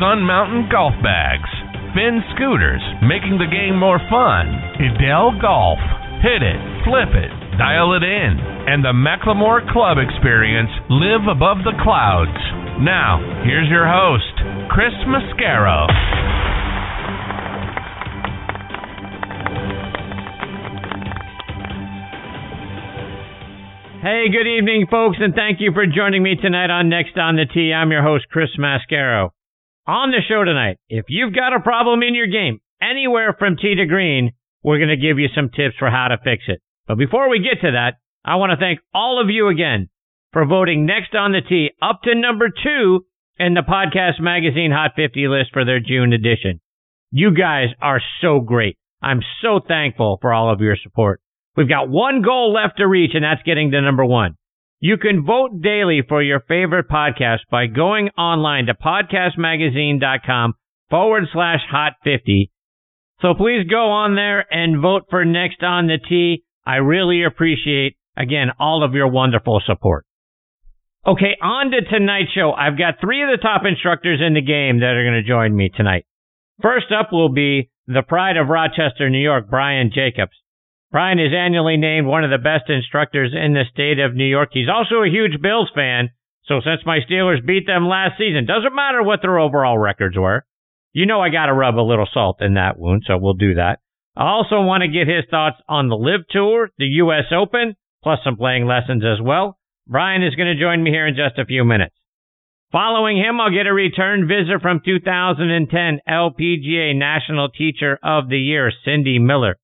Sun Mountain Golf Bags. Finn Scooters, making the game more fun. Edel Golf. Hit it, flip it, dial it in. And the McLemore Club experience, live above the clouds. Now, here's your host, Chris Mascaro. Hey, good evening, folks, and thank you for joining me tonight on Next on the Tee. I'm your host, Chris Mascaro. On the show tonight, if you've got a problem in your game, anywhere from tee to green, we're going to give you some tips for how to fix it. But before we get to that, I want to thank all of you again for voting Next on the Tee up to number two in the Podcast Magazine Hot 50 list for their June edition. You guys are so great. I'm so thankful for all of your support. We've got one goal left to reach, and that's getting to number one. You can vote daily for your favorite podcast by going online to podcastmagazine.com forward slash hot 50. So please go on there and vote for next on the Tee. I really appreciate, again, all of your wonderful support. Okay, on to tonight's show. I've got three of the top instructors in the game that are going to join me tonight. First up will be the pride of Rochester, New York, Brian Jacobs. Brian is annually named one of the best instructors in the state of New York. He's also a huge Bills fan. So since my Steelers beat them last season, doesn't matter what their overall records were. You know I got to rub a little salt in that wound, so we'll do that. I also want to get his thoughts on the LIV Tour, the U.S. Open, plus some playing lessons as well. Brian is going to join me here in just a few minutes. Following him, I'll get a return visit from 2010 LPGA National Teacher of the Year, Cindy Miller.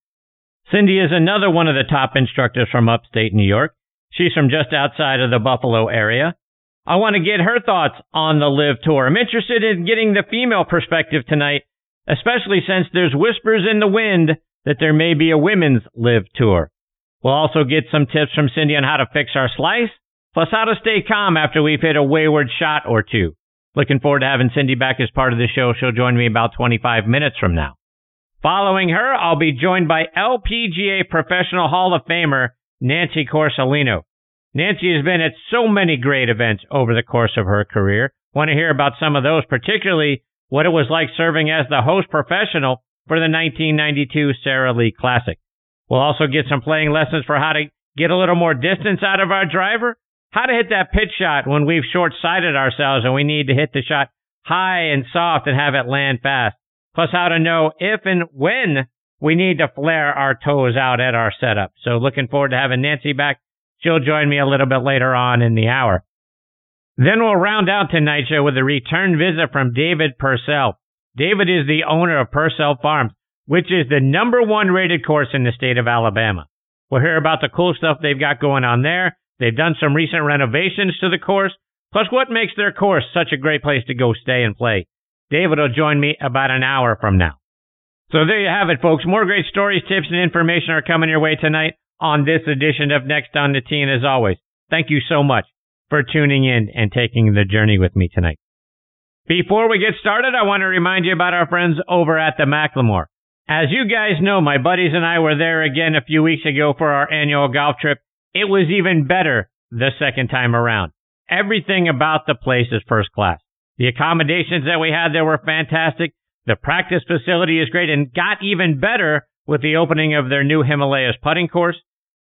Cindy is another one of the top instructors from upstate New York. She's from just outside of the Buffalo area. I want to get her thoughts on the LIV Tour. I'm interested in getting the female perspective tonight, especially since there's whispers in the wind that there may be a women's LIV Tour. We'll also get some tips from Cindy on how to fix our slice, plus how to stay calm after we've hit a wayward shot or two. Looking forward to having Cindy back as part of the show. She'll join me about 25 minutes from now. Following her, I'll be joined by LPGA Professional Hall of Famer Nancy Quarcelino. Nancy has been at so many great events over the course of her career. Want to hear about some of those, particularly what it was like serving as the host professional for the 1992 Sara Lee Classic. We'll also get some playing lessons for how to get a little more distance out of our driver, how to hit that pitch shot when we've short-sided ourselves and we need to hit the shot high and soft and have it land fast plus how to know if and when we need to flare our toes out at our setup. So looking forward to having Nancy back. She'll join me a little bit later on in the hour. Then we'll round out tonight's show with a return visit from David Pursell. David is the owner of Pursell Farms, which is the number one rated course in the state of Alabama. We'll hear about the cool stuff they've got going on there. They've done some recent renovations to the course, plus what makes their course such a great place to go stay and play. David will join me about an hour from now. So there you have it, folks. More great stories, tips, and information are coming your way tonight on this edition of Next on the Tee. And as always, thank you so much for tuning in and taking the journey with me tonight. Before we get started, I want to remind you about our friends over at the McLemore. As you guys know, my buddies and I were there again a few weeks ago for our annual golf trip. It was even better the second time around. Everything about the place is first class. The accommodations that we had there were fantastic. The practice facility is great and got even better with the opening of their new Himalayas putting course.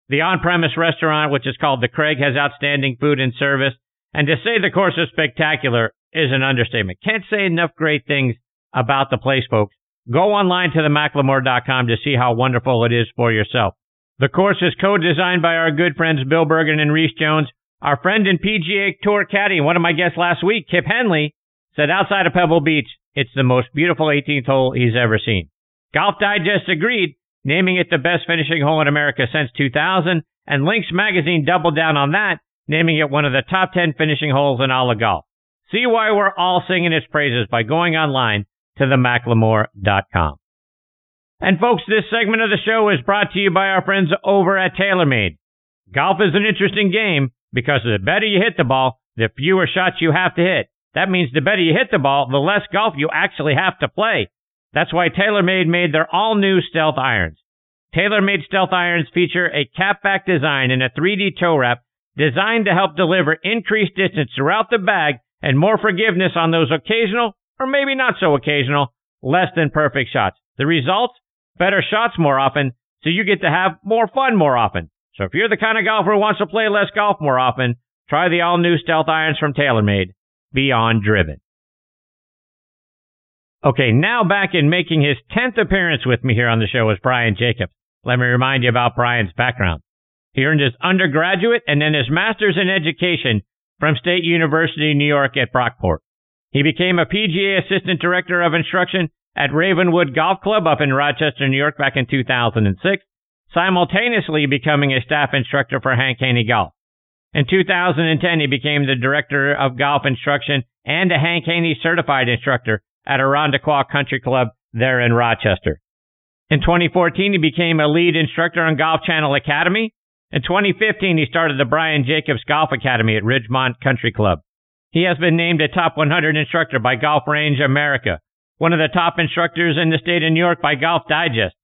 The on-premise restaurant, which is called the Craig, has outstanding food and service. And to say the course is spectacular is an understatement. Can't say enough great things about the place, folks. Go online to themclemore.com to see how wonderful it is for yourself. The course is co-designed by our good friends Bill Bergin and Rees Jones. Our friend and PGA Tour caddy, one of my guests last week, Kip Henley, said outside of Pebble Beach, it's the most beautiful 18th hole he's ever seen. Golf Digest agreed, naming it the best finishing hole in America since 2000, and Links magazine doubled down on that, naming it one of the top 10 finishing holes in all of golf. See why we're all singing its praises by going online to themclemore.com. And folks, this segment of the show is brought to you by our friends over at TaylorMade. Golf is an interesting game because the better you hit the ball, the fewer shots you have to hit. That means the better you hit the ball, the less golf you actually have to play. That's why TaylorMade made their all new stealth irons. TaylorMade stealth irons feature a cap back design and a 3D toe wrap designed to help deliver increased distance throughout the bag and more forgiveness on those occasional, or maybe not so occasional, less than perfect shots. The results? Better shots more often, so you get to have more fun more often. So if you're the kind of golfer who wants to play less golf more often, try the all new stealth irons from TaylorMade. Beyond driven. Okay, now back in making his 10th appearance with me here on the show is Brian Jacobs. Let me remind you about Brian's background. He earned his undergraduate and then his master's in education from State University, New York at Brockport. He became a PGA Assistant Director of Instruction at Ravenwood Golf Club up in Rochester, New York back in 2006, simultaneously becoming a staff instructor for Hank Haney Golf. In 2010, he became the Director of Golf Instruction and a Hank Haney Certified Instructor at Irondequoit Country Club there in Rochester. In 2014, he became a lead instructor on Golf Channel Academy. In 2015, he started the Brian Jacobs Golf Academy at Ridgemont Country Club. He has been named a top 100 instructor by Golf Range America, one of the top instructors in the state of New York by Golf Digest.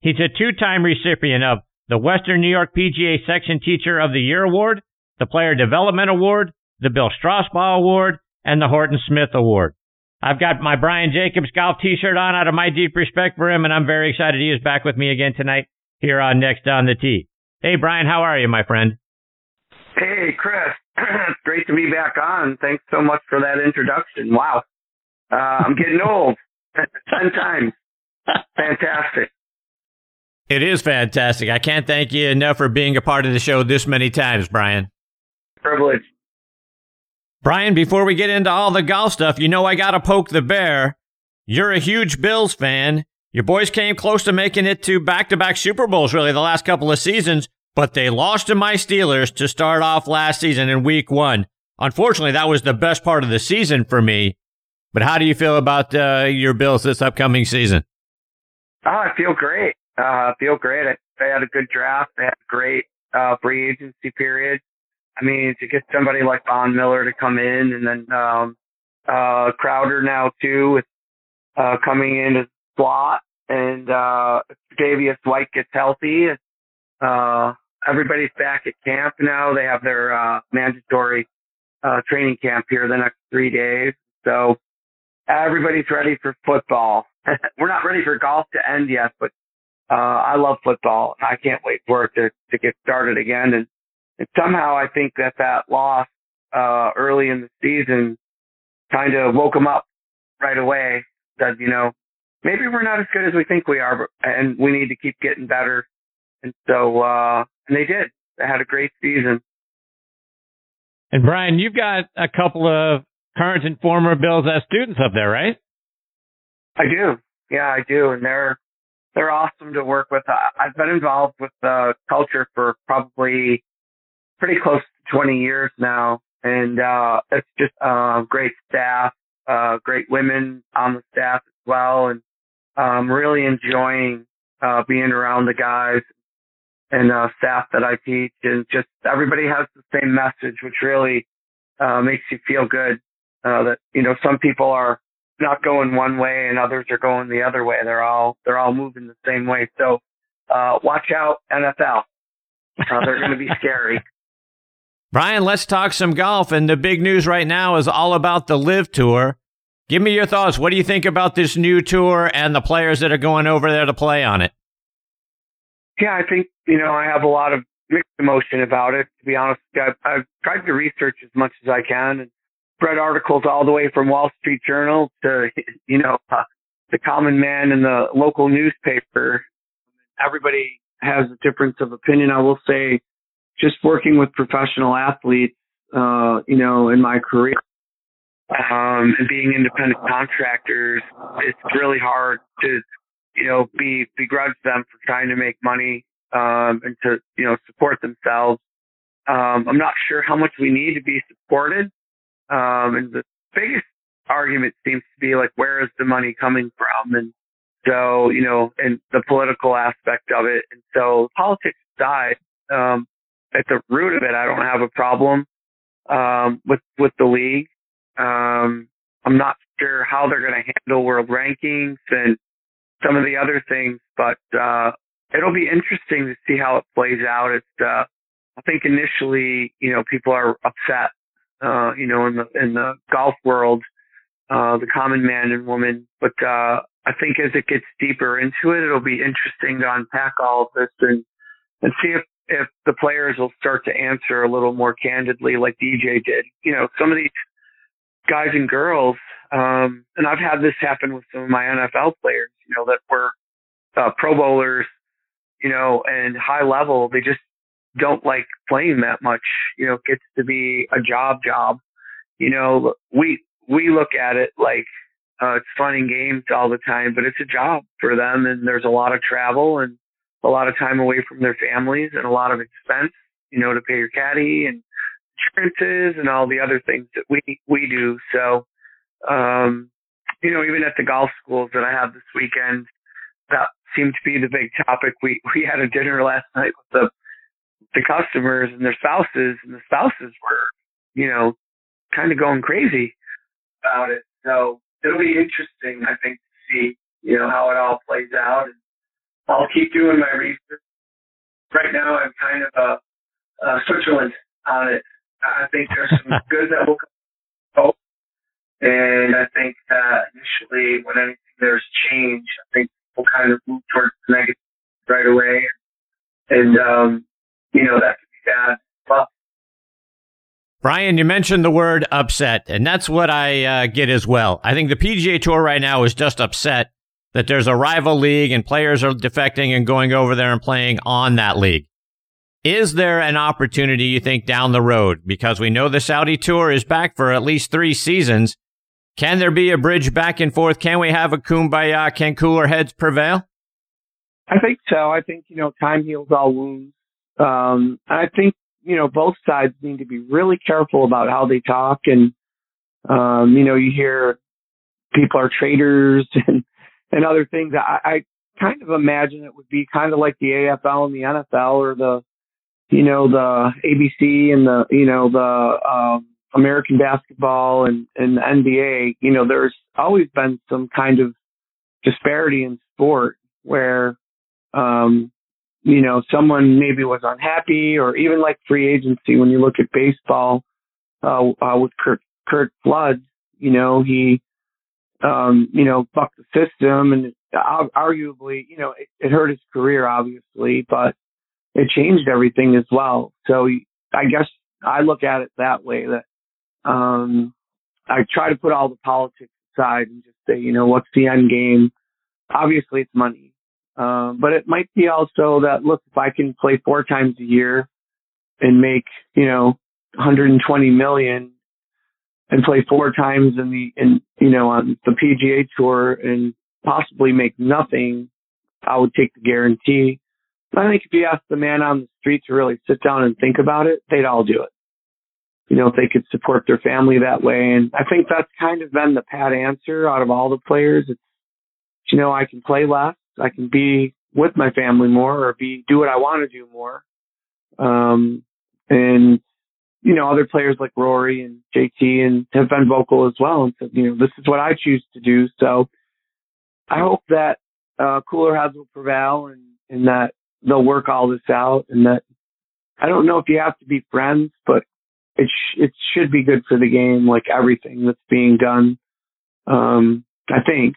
He's a two-time recipient of the Western New York PGA Section Teacher of the Year Award, the Player Development Award, the Bill Strausbaugh Award, and the Horton Smith Award. I've got my Brian Jacobs golf t-shirt on out of my deep respect for him, and I'm very excited he is back with me again tonight here on Next on the Tee. Hey, Brian, how are you, my friend? Hey, Chris. it's great to be back on. Thanks so much for that introduction. Wow. Uh, I'm getting old. Ten times. Fantastic. It is fantastic. I can't thank you enough for being a part of the show this many times, Brian. Privilege. Brian, before we get into all the golf stuff, you know I got to poke the bear. You're a huge Bills fan. Your boys came close to making it to back to back Super Bowls, really, the last couple of seasons, but they lost to my Steelers to start off last season in week one. Unfortunately, that was the best part of the season for me. But how do you feel about uh, your Bills this upcoming season? Oh, I feel great. Uh, I feel great. They had a good draft. They had a great uh, free agency period. I mean, to get somebody like Von Miller to come in and then, um, uh, Crowder now too with, uh, coming in as slot and, uh, Davius White gets healthy. Uh, everybody's back at camp now. They have their, uh, mandatory, uh, training camp here the next three days. So everybody's ready for football. We're not ready for golf to end yet, but, uh, I love football. I can't wait for it to, to get started again. And, and somehow I think that that loss uh, early in the season kind of woke them up right away. Said, you know, maybe we're not as good as we think we are, and we need to keep getting better. And so, uh, and they did. They had a great season. And Brian, you've got a couple of current and former Bills as students up there, right? I do. Yeah, I do. And they're, they're awesome to work with. I've been involved with the culture for probably pretty close to 20 years now. And, uh, it's just, uh, great staff, uh, great women on the staff as well. And, um, really enjoying, uh, being around the guys and, uh, staff that I teach and just everybody has the same message, which really, uh, makes you feel good. Uh, that, you know, some people are not going one way and others are going the other way. They're all, they're all moving the same way. So, uh, watch out NFL. Uh, they're going to be scary. Brian, let's talk some golf. And the big news right now is all about the LIV Tour. Give me your thoughts. What do you think about this new tour and the players that are going over there to play on it? Yeah, I think, you know, I have a lot of mixed emotion about it. To be honest, I've, I've tried to research as much as I can and read articles all the way from Wall Street Journal to, you know, uh, the common man in the local newspaper. Everybody has a difference of opinion. I will say just working with professional athletes, uh, you know, in my career, um, and being independent contractors, it's really hard to, you know, be begrudge them for trying to make money, um, and to, you know, support themselves. Um, I'm not sure how much we need to be supported. Um, and the biggest argument seems to be like, where is the money coming from? And so, you know, and the political aspect of it. And so politics aside, um, at the root of it, I don't have a problem, um, with, with the league. Um, I'm not sure how they're going to handle world rankings and some of the other things, but, uh, it'll be interesting to see how it plays out. It's, uh, I think initially, you know, people are upset, uh, you know, in the, in the golf world, uh, the common man and woman. But, uh, I think as it gets deeper into it, it'll be interesting to unpack all of this and, and see if, if the players will start to answer a little more candidly like DJ did. You know, some of these guys and girls, um, and I've had this happen with some of my NFL players, you know, that were, uh, pro bowlers, you know, and high level, they just don't like playing that much. You know, it gets to be a job job. You know, we we look at it like uh, it's fun and games all the time, but it's a job for them, and there's a lot of travel and a lot of time away from their families and a lot of expense. You know, to pay your caddy and insurances and all the other things that we we do. So, um, you know, even at the golf schools that I have this weekend, that seemed to be the big topic. We we had a dinner last night with the the customers and their spouses, and the spouses were, you know, kind of going crazy about it. So it'll be interesting, I think, to see, you know, how it all plays out. And I'll keep doing my research. Right now, I'm kind of a, a Switzerland on it. I think there's some good that will come. out, And I think that initially, when anything there's change, I think we'll kind of move towards the negative right away. And um, you know, that could be bad. Well, Brian, you mentioned the word upset, and that's what I uh, get as well. I think the PGA Tour right now is just upset that there's a rival league and players are defecting and going over there and playing on that league. Is there an opportunity, you think, down the road? Because we know the Saudi Tour is back for at least three seasons. Can there be a bridge back and forth? Can we have a kumbaya? Can cooler heads prevail? I think so. I think, you know, time heals all wounds. Um, I think, you know, both sides need to be really careful about how they talk. And, um, you know, you hear people are traitors and, and other things. I, I kind of imagine it would be kind of like the AFL and the NFL or the, you know, the ABA and the, you know, the, um, American basketball and, and the NBA, you know, there's always been some kind of disparity in sport where, um, you know, someone maybe was unhappy or even like free agency when you look at baseball, uh, uh with Kurt, Curt Flood, you know, he, um, you know, bucked the system and arguably, you know, it, it hurt his career obviously, but it changed everything as well. So I guess I look at it that way that, um, I try to put all the politics aside and just say, you know, what's the end game? Obviously it's money um, but it might be also that look, if I can play four times a year and make, you know, 120 million and play four times in the, in, you know, on the PGA tour and possibly make nothing, I would take the guarantee. But I think if you ask the man on the street to really sit down and think about it, they'd all do it. You know, if they could support their family that way. And I think that's kind of been the pat answer out of all the players. It's, you know, I can play less I can be with my family more or be do what I want to do more. Um, and you know, other players like Rory and JT and have been vocal as well and said, you know, this is what I choose to do. So I hope that uh, cooler heads will prevail and, and that they'll work all this out and that I don't know if you have to be friends, but it sh- it should be good for the game, like everything that's being done. Um, I think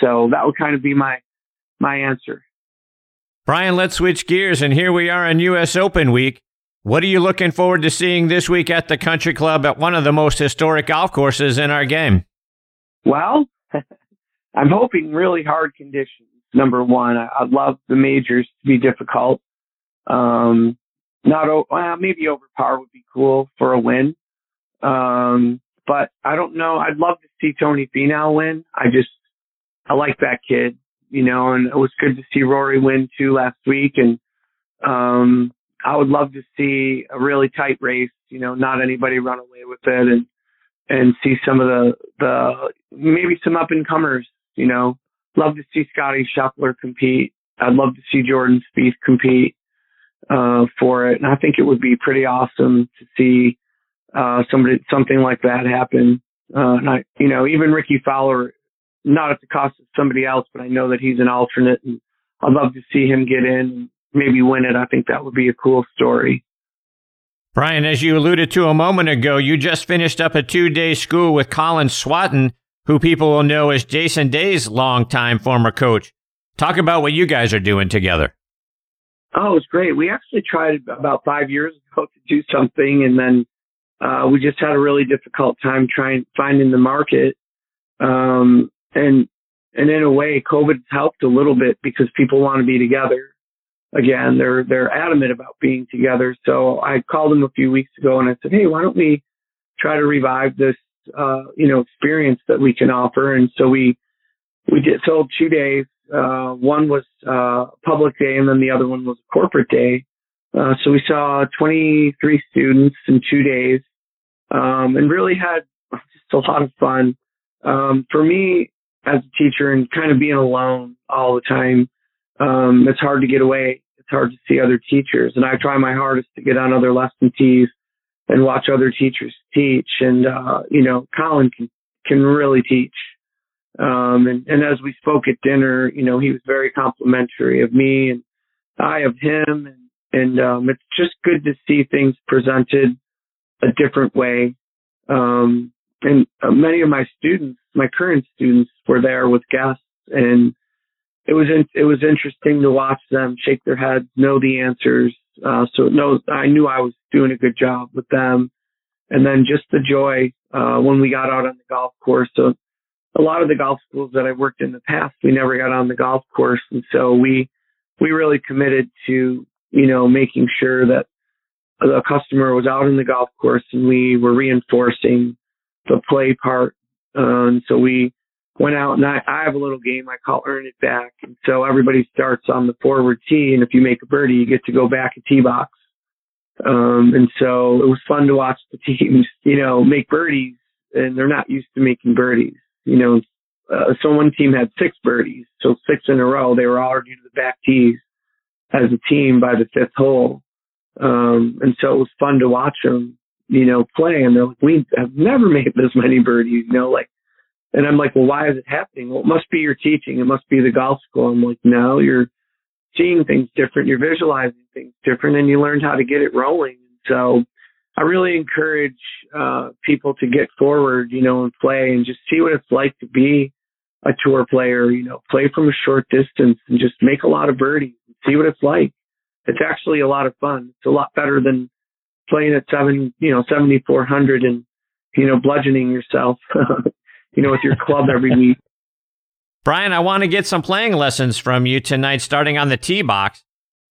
so. That would kind of be my my answer. Brian, let's switch gears, and here we are on U.S. Open week. What are you looking forward to seeing this week at the Country Club at one of the most historic golf courses in our game? Well, I'm hoping really hard conditions. Number one, I'd love the majors to be difficult. Um, not well, maybe over par would be cool for a win. Um, but I don't know. I'd love to see Tony Finau win. I just I like that kid you know, and it was good to see Rory win too last week. And, um, I would love to see a really tight race, you know, not anybody run away with it. And, and see some of the the maybe some up and comers. You know, love to see Scotty Scheffler compete. I'd love to see Jordan Spieth compete uh, for it, and I think it would be pretty awesome to see uh, somebody something like that happen. Uh, and I, you know, even Rickie Fowler, not at the cost of somebody else, but I know that he's an alternate, and I'd love to see him get in maybe win it. I think that would be a cool story. Brian, as you alluded to a moment ago, you just finished up a two day school with Colin Swatton, who people will know as Jason Day's longtime former coach. Talk about what you guys are doing together. Oh, it's great. We actually tried about five years ago to do something, and then uh, we just had a really difficult time trying finding the market. Um, and and in a way, COVID's helped a little bit because people want to be together again. They're they're adamant about being together. So I called them a few weeks ago and I said, hey, why don't we try to revive this uh, you know experience that we can offer? And so we we did sold two days. Uh, one was uh, public day, and then the other one was corporate day. Uh, so we saw 23 students in two days, um, and really had just a lot of fun. Um, for me, as a teacher, and kind of being alone all the time, um, it's hard to get away it's hard to see other teachers. And I try my hardest to get on other lesson tees and watch other teachers teach. And, uh, you know, Colin can, can really teach. Um, and, and as we spoke at dinner, you know, he was very complimentary of me and I of him. And, and, um, it's just good to see things presented a different way. Um, and uh, many of my students, my current students were there with guests and it was in, it was interesting to watch them shake their heads, know the answers. Uh, so no, I knew I was doing a good job with them. And then just the joy uh, when we got out on the golf course. So a lot of the golf schools that I worked in the past, we never got on the golf course, and so we we really committed to you know making sure that the customer was out in the golf course, and we were reinforcing the play part. Uh, and so we went out and I, I have a little game I call earn it back. And so everybody starts on the forward tee and if you make a birdie, you get to go back a tee box. Um, and so it was fun to watch the teams, you know, make birdies and they're not used to making birdies, you know, uh, so one team had six birdies. So six in a row, they were already to the back tees as a team by the fifth hole. Um, and so it was fun to watch them, you know, play. And they're like, we have never made this many birdies, you know, like and I'm like, well, why is it happening? Well, it must be your teaching. It must be the golf school. I'm like, no, you're seeing things different. You're visualizing things different and you learned how to get it rolling. So I really encourage, uh, people to get forward, you know, and play and just see what it's like to be a tour player, you know, play from a short distance and just make a lot of birdies and see what it's like. It's actually a lot of fun. It's a lot better than playing at seven, you know, 7,400 and, you know, bludgeoning yourself. you know, with your club every week. Brian, I want to get some playing lessons from you tonight, starting on the tee box.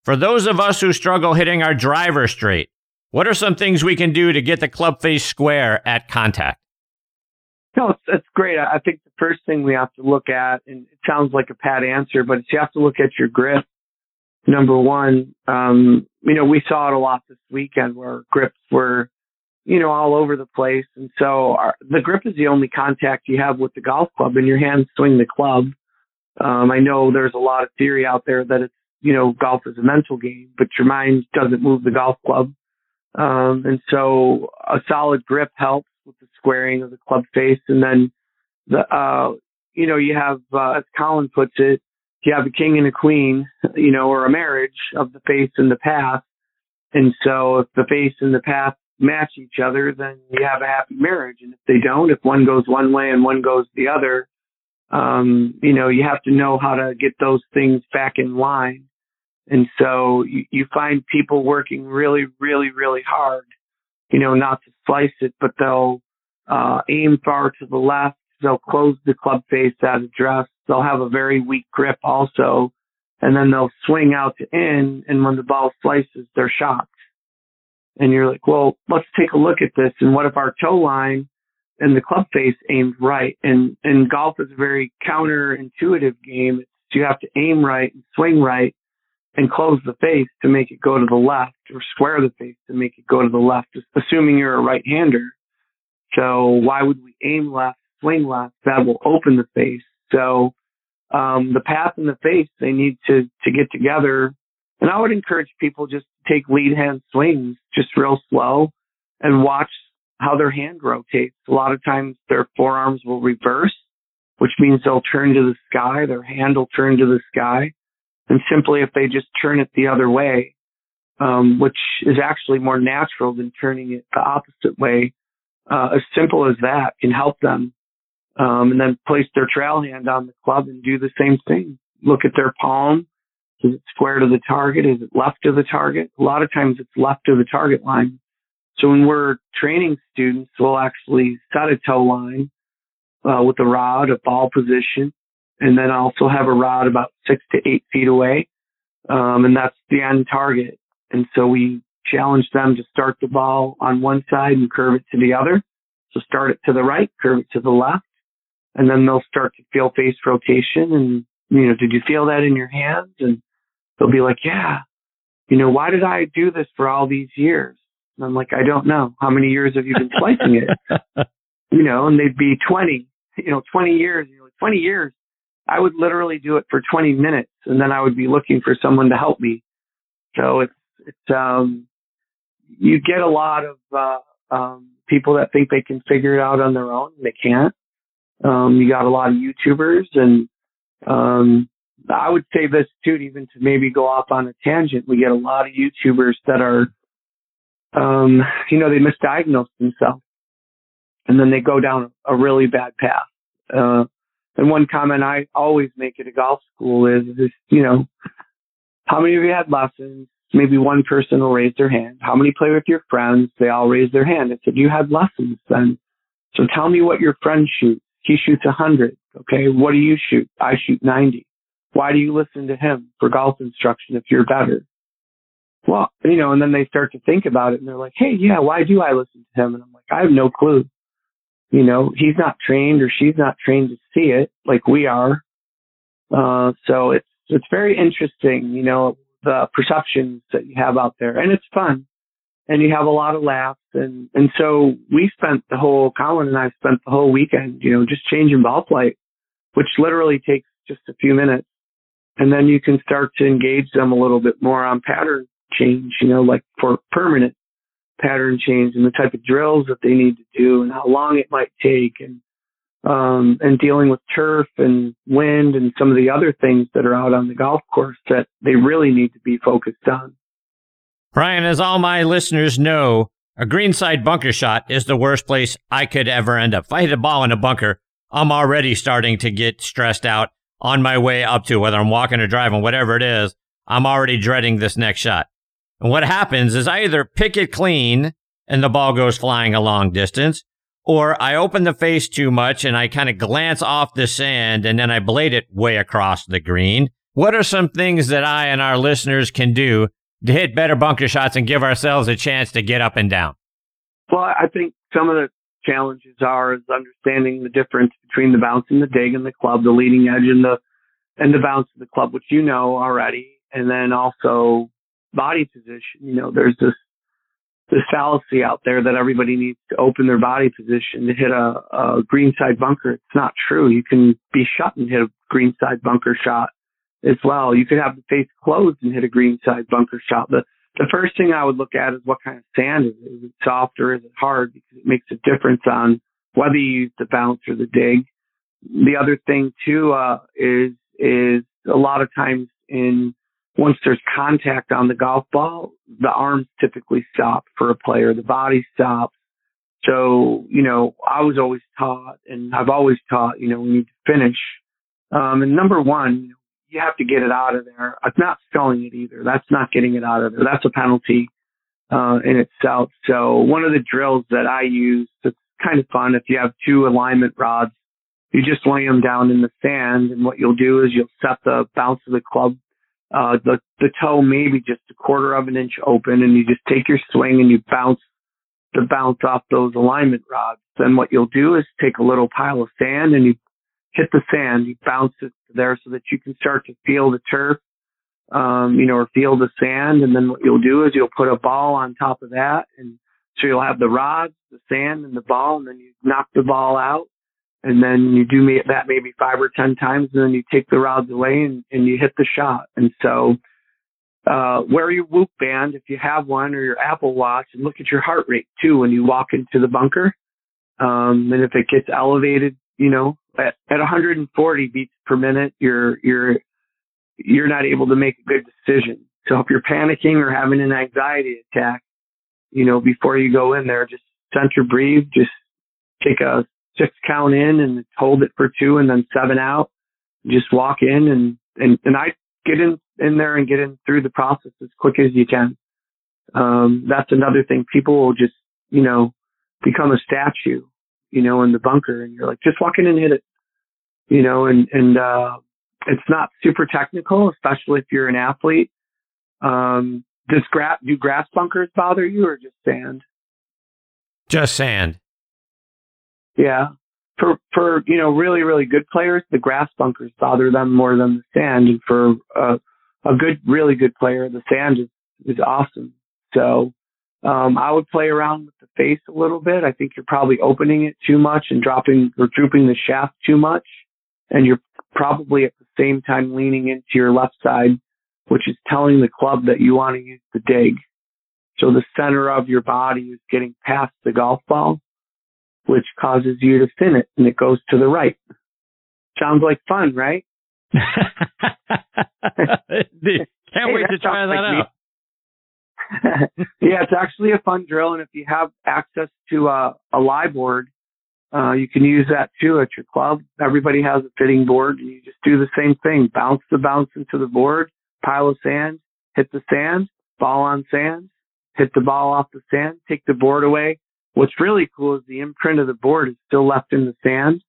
For those of us who struggle hitting our driver straight, what are some things we can do to get the club face square at contact? No, it's, it's great. I think the first thing we have to look at, and it sounds like a pat answer, but you have to look at your grip. Number one, um, you know, we saw it a lot this weekend where grips were you know, all over the place. And so our, the grip is the only contact you have with the golf club and your hands swing the club. Um, I know there's a lot of theory out there that it's, you know, golf is a mental game, but your mind doesn't move the golf club. Um, and so a solid grip helps with the squaring of the club face. And then the, uh, you know, you have, uh, as Colin puts it, you have a king and a queen, you know, or a marriage of the face and the path. And so if the face and the path match each other, then you have a happy marriage. And if they don't, if one goes one way and one goes the other, um, you know, you have to know how to get those things back in line. And so you, you find people working really, really, really hard, you know, not to slice it, but they'll uh, aim far to the left. They'll close the club face at address. They'll have a very weak grip also. And then they'll swing out to in. And when the ball slices, they're shocked and you're like, well, let's take a look at this. And what if our toe line and the club face aimed right? And and golf is a very counterintuitive game. You have to aim right and swing right and close the face to make it go to the left or square the face to make it go to the left, assuming you're a right hander. So why would we aim left, swing left? That will open the face. So um, the path and the face, they need to to get together. And I would encourage people just take lead hand swings, just real slow, and watch how their hand rotates. A lot of times their forearms will reverse, which means they'll turn to the sky. Their hand will turn to the sky. And simply if they just turn it the other way, um, which is actually more natural than turning it the opposite way, uh, as simple as that can help them. Um, and then place their trail hand on the club and do the same thing. Look at their palm. Is it square to the target? Is it left of the target? A lot of times it's left of the target line. So when we're training students, we'll actually set a toe line uh, with a rod, a ball position, and then also have a rod about six to eight feet away. Um, and that's the end target. And so we challenge them to start the ball on one side and curve it to the other. So start it to the right, curve it to the left, and then they'll start to feel face rotation. And, you know, did you feel that in your hands? And they'll be like, yeah, you know, why did I do this for all these years? And I'm like, I don't know. How many years have you been slicing it? you know, and they'd be 20, you know, 20 years. You know, 20 years. I would literally do it for 20 minutes and then I would be looking for someone to help me. So it's, it's, um, you get a lot of, uh, um, people that think they can figure it out on their own and they can't. Um, you got a lot of YouTubers and, um, I would say this too, even to maybe go off on a tangent. We get a lot of YouTubers that are um, you know, they misdiagnose themselves and then they go down a really bad path. Uh, and one comment I always make at a golf school is, is, you know, how many of you had lessons? Maybe one person will raise their hand. How many play with your friends? They all raise their hand. I said, you had lessons then. So tell me what your friend shoots. He shoots a hundred. Okay. What do you shoot? I shoot 90. Why do you listen to him for golf instruction if you're better? well, you know, and then they start to think about it and they're like, hey, yeah, why do I listen to him? And I'm like, I have no clue. You know, he's not trained or she's not trained to see it like we are. Uh, so it's, it's very interesting, you know, the perceptions that you have out there and it's fun and you have a lot of laughs. And, and so we spent the whole, Colin and I spent the whole weekend, you know, just changing ball flight, which literally takes just a few minutes. And then you can start to engage them a little bit more on pattern change, you know, like for permanent pattern change and the type of drills that they need to do and how long it might take and um, and dealing with turf and wind and some of the other things that are out on the golf course that they really need to be focused on. Brian, as all my listeners know, a greenside bunker shot is the worst place I could ever end up. If I hit a ball in a bunker, I'm already starting to get stressed out on my way up to whether I'm walking or driving, whatever it is. I'm already dreading this next shot. And what happens is I either pick it clean and the ball goes flying a long distance, or I open the face too much and I kind of glance off the sand and then I blade it way across the green. What are some things that I and our listeners can do to hit better bunker shots and give ourselves a chance to get up and down? Well, I think some of the challenges are is understanding the difference between the bounce and the dig and the club, the leading edge and the and the bounce of the club, which you know already, and then also body position. You know, there's this this fallacy out there that everybody needs to open their body position to hit a, a greenside bunker. It's not true. You can be shut and hit a greenside bunker shot as well. You could have the face closed and hit a greenside bunker shot. The the first thing I would look at is what kind of sand is it? Is it soft or is it hard? Because it makes a difference on whether you use the bounce or the dig. The other thing too uh, is is a lot of times in once there's contact on the golf ball, the arms typically stop for a player, the body stops. So, you know, I was always taught and I've always taught, you know, we need to finish. Um, and number one, you have to get it out of there. It's not sculling it either. That's not getting it out of there. That's a penalty, uh, in itself. So one of the drills that I use that's kind of fun, if you have two alignment rods, you just lay them down in the sand and what you'll do is you'll set the bounce of the club uh, the, the toe maybe just a quarter of an inch open and you just take your swing and you bounce the bounce off those alignment rods. Then what you'll do is take a little pile of sand and you hit the sand, you bounce it there so that you can start to feel the turf, um, you know, or feel the sand. And then what you'll do is you'll put a ball on top of that and So you'll have the rods, the sand, and the ball, and then you knock the ball out, and then you do that maybe five or ten times, and then you take the rods away and, and you hit the shot. And so, uh, wear your Whoop band if you have one, or your Apple Watch, and look at your heart rate too when you walk into the bunker. Um, and if it gets elevated, you know, at, at 140 beats per minute, you're you're you're not able to make a good decision. So if you're panicking or having an anxiety attack, you know, before you go in there, just center breathe, just take a six count in and hold it for two and then seven out. Just walk in and, and, and I get in, in there and get in through the process as quick as you can. Um, that's another thing. People will just, you know, become a statue, you know, in the bunker and you're like, just walk in and hit it, you know, and, and, uh, it's not super technical, especially if you're an athlete. Um, does grass, do grass bunkers bother you or just sand? Just sand. Yeah. For, for, you know, really, really good players, the grass bunkers bother them more than the sand. And for uh, a good, really good player, the sand is, is awesome. So, um, I would play around with the face a little bit. I think you're probably opening it too much and dropping or drooping the shaft too much. And you're probably at the same time leaning into your left side, which is telling the club that you want to use the dig. So the center of your body is getting past the golf ball, which causes you to fin it and it goes to the right. Sounds like fun, right? Can't hey, wait to try that like out. yeah, it's actually a fun drill, and if you have access to a, a lie board, uh, you can use that too at your club. Everybody has a fitting board, and you just do the same thing: bounce the bounce into the board, pile of sand, hit the sand, ball on sand, hit the ball off the sand, take the board away. What's really cool is the imprint of the board is still left in the sand,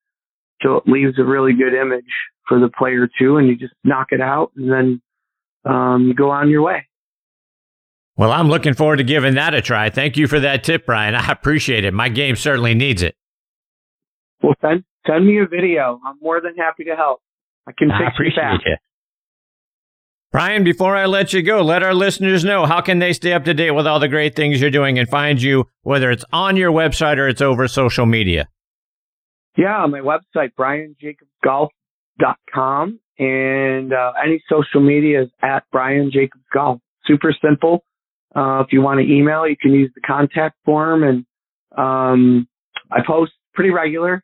so it leaves a really good image for the player too. And you just knock it out, and then um, go on your way. Well, I'm looking forward to giving that a try. Thank you for that tip, Brian. I appreciate it. My game certainly needs it. Well, send send me a video. I'm more than happy to help. I can I appreciate you. Brian, before I let you go, let our listeners know how can they stay up to date with all the great things you're doing and find you, whether it's on your website or it's over social media. Yeah, on my website, brianjacobsgolf.com, and uh, any social media is at Brian Jacobs Golf. Super simple. Uh, if you want to email, you can use the contact form, and um, I post pretty regular.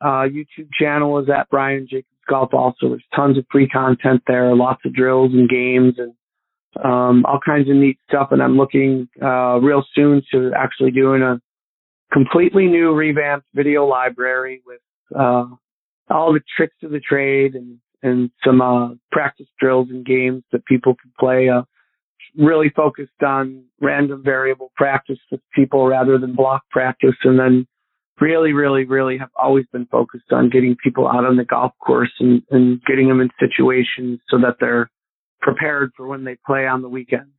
Uh, YouTube channel is at Brian Jacobs Golf. Also, there's tons of free content there, lots of drills and games, and um, all kinds of neat stuff. And I'm looking uh, real soon to actually doing a completely new revamped video library with uh, all the tricks of the trade and and some uh, practice drills and games that people can play. Really focused on random variable practice with people rather than block practice, and then really, really, really have always been focused on getting people out on the golf course and, and getting them in situations so that they're prepared for when they play on the weekends.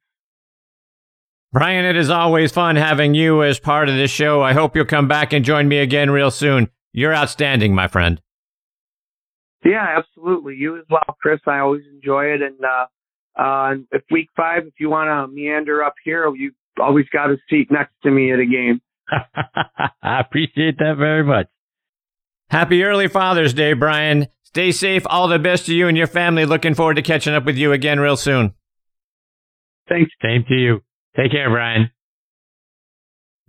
Brian, it is always fun having you as part of this show. I hope you'll come back and join me again real soon. You're outstanding, my friend. Yeah, absolutely. You as well, Chris. I always enjoy it. And uh, uh, if week five, if you want to meander up here, you always got a seat next to me at a game. I appreciate that very much. Happy early Father's Day, Brian. Stay safe. All the best to you and your family. Looking forward to catching up with you again real soon. Thanks. Same to you. Take care, Brian.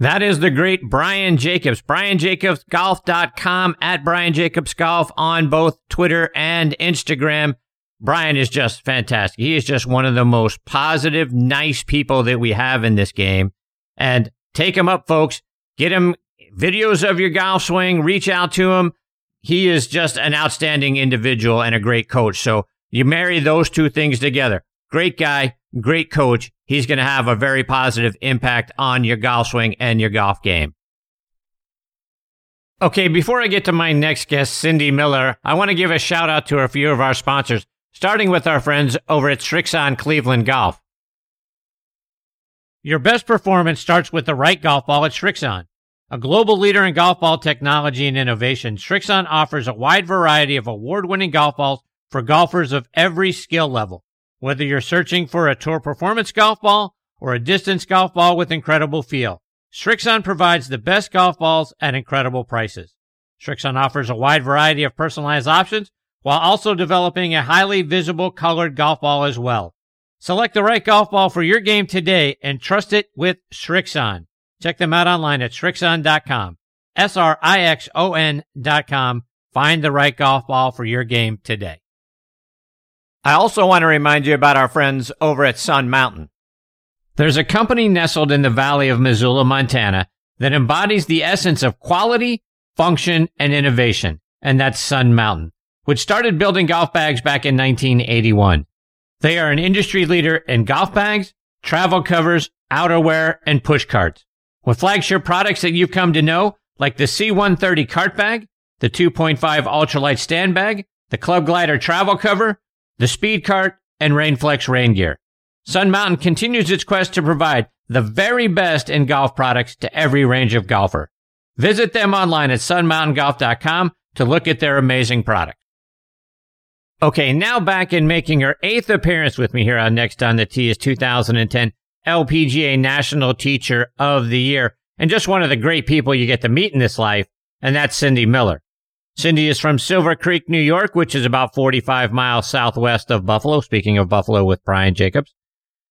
That is the great Brian Jacobs. BrianJacobsGolf.com at Brian Jacobs Golf on both Twitter and Instagram. Brian is just fantastic. He is just one of the most positive, nice people that we have in this game. And take him up, folks. Get him videos of your golf swing. Reach out to him. He is just an outstanding individual and a great coach. So you marry those two things together. Great guy, great coach. He's going to have a very positive impact on your golf swing and your golf game. Okay, before I get to my next guest, Cindy Miller, I want to give a shout out to a few of our sponsors, starting with our friends over at Srixon Cleveland Golf. Your best performance starts with the right golf ball at Srixon. A global leader in golf ball technology and innovation, Srixon offers a wide variety of award-winning golf balls for golfers of every skill level. Whether you're searching for a tour performance golf ball or a distance golf ball with incredible feel, Srixon provides the best golf balls at incredible prices. Srixon offers a wide variety of personalized options while also developing a highly visible colored golf ball as well. Select the right golf ball for your game today and trust it with Srixon. Check them out online at Srixon.com. S-R-I-X-O-N dot com. Find the right golf ball for your game today. I also want to remind you about our friends over at Sun Mountain. There's a company nestled in the valley of Missoula, Montana that embodies the essence of quality, function, and innovation, and that's Sun Mountain, which started building golf bags back in 1981. They are an industry leader in golf bags, travel covers, outerwear, and push carts. With flagship products that you've come to know, like the C130 cart bag, the 2.5 ultralight stand bag, the Club Glider travel cover, the Speed Cart, and Rainflex rain gear. Sun Mountain continues its quest to provide the very best in golf products to every range of golfer. Visit them online at sunmountaingolf.com to look at their amazing products. Okay, now back in making her eighth appearance with me here on Next on the Tee is 2010 LPGA National Teacher of the Year, and just one of the great people you get to meet in this life, and that's Cindy Miller. Cindy is from Silver Creek, New York, which is about 45 miles southwest of Buffalo. Speaking of Buffalo with Brian Jacobs.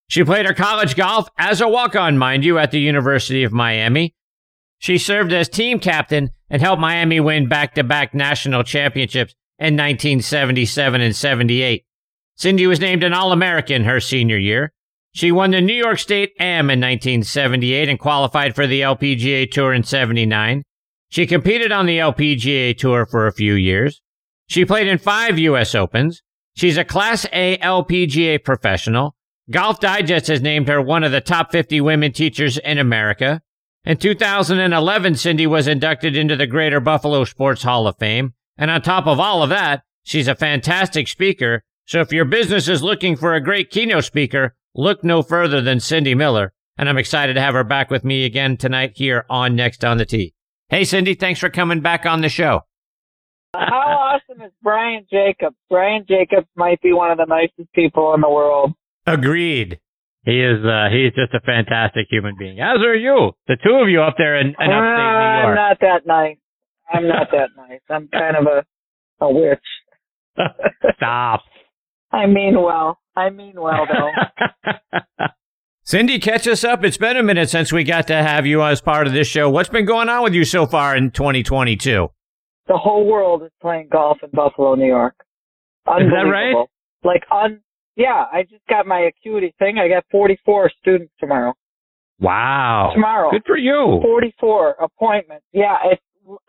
She played her college golf as a walk-on, mind you, at the University of Miami. She served as team captain and helped Miami win back-to-back national championships in 1977 and 78. Cindy was named an All-American her senior year. She won the New York State Am in 1978 and qualified for the LPGA Tour in 79. She competed on the LPGA Tour for a few years. She played in five U.S. Opens. She's a Class A LPGA professional. Golf Digest has named her one of the top 50 women teachers in America. In 2011, Cindy was inducted into the Greater Buffalo Sports Hall of Fame. And on top of all of that, she's a fantastic speaker. So if your business is looking for a great keynote speaker, look no further than Cindy Miller. And I'm excited to have her back with me again tonight here on Next on the Tee. Hey, Cindy, thanks for coming back on the show. How awesome is Brian Jacobs? Brian Jacobs might be one of the nicest people in the world. Agreed. He is uh he's just a fantastic human being. As are you. The two of you up there in, in upstate New York. I'm not that nice. I'm not that nice. I'm kind of a a witch. Stop. I mean well. I mean well though. Cindy, catch us up. It's been a minute since we got to have you as part of this show. What's been going on with you so far in 2022? The whole world is playing golf in Buffalo, New York. Is that right? Like, un- yeah, I just got my acuity thing. I got 44 students tomorrow. Wow. Tomorrow. Good for you. 44 appointments. Yeah, it's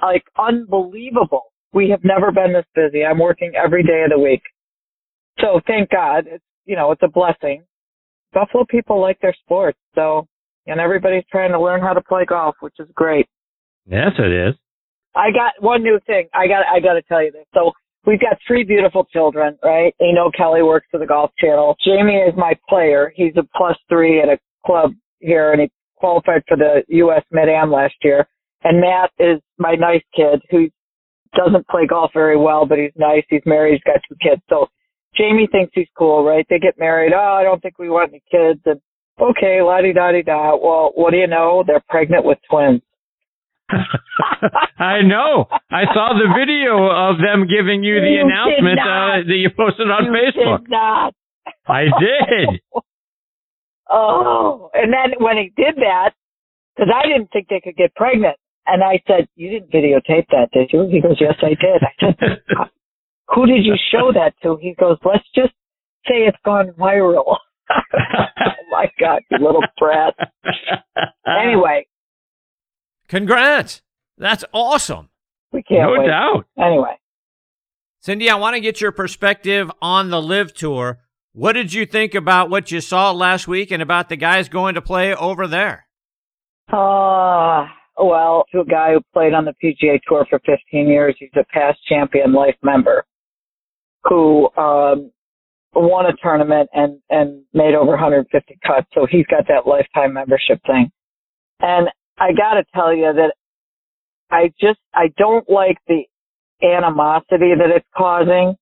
like unbelievable. We have never been this busy. I'm working every day of the week. So thank God. It's, you know, it's a blessing. Buffalo people like their sports, so and everybody's trying to learn how to play golf, which is great. Yes, it is. I got one new thing. I got I got to tell you this. So we've got three beautiful children, right? You know Kelly works for the Golf Channel. Jamie is my player. He's a plus three at a club here, and he qualified for the U.S. Mid Am last year. And Matt is my nice kid who doesn't play golf very well, but he's nice. He's married. He's got two kids. So Jamie thinks he's cool, right? They get married. Oh, I don't think we want any kids. And okay, la di da di da. Well, what do you know? They're pregnant with twins. I know. I saw the video of them giving you the you announcement uh, that you posted on you Facebook. Did not. I did. oh, and then when he did that, because I didn't think they could get pregnant, and I said, "You didn't videotape that, did you?" He goes, "Yes, I did." I said, who did you show that to? He goes, let's just say it's gone viral. oh my God, you little brat. Anyway. Congrats. That's awesome. We can't No wait. doubt. Anyway. Cindy, I want to get your perspective on the LIV Tour. What did you think about what you saw last week and about the guys going to play over there? Uh, well, to a guy who played on the PGA Tour for 15 years, he's a past champion life member who um, won a tournament and and made over 150 cuts. So he's got that lifetime membership thing. And I got to tell you that I just I don't like the animosity that it's causing.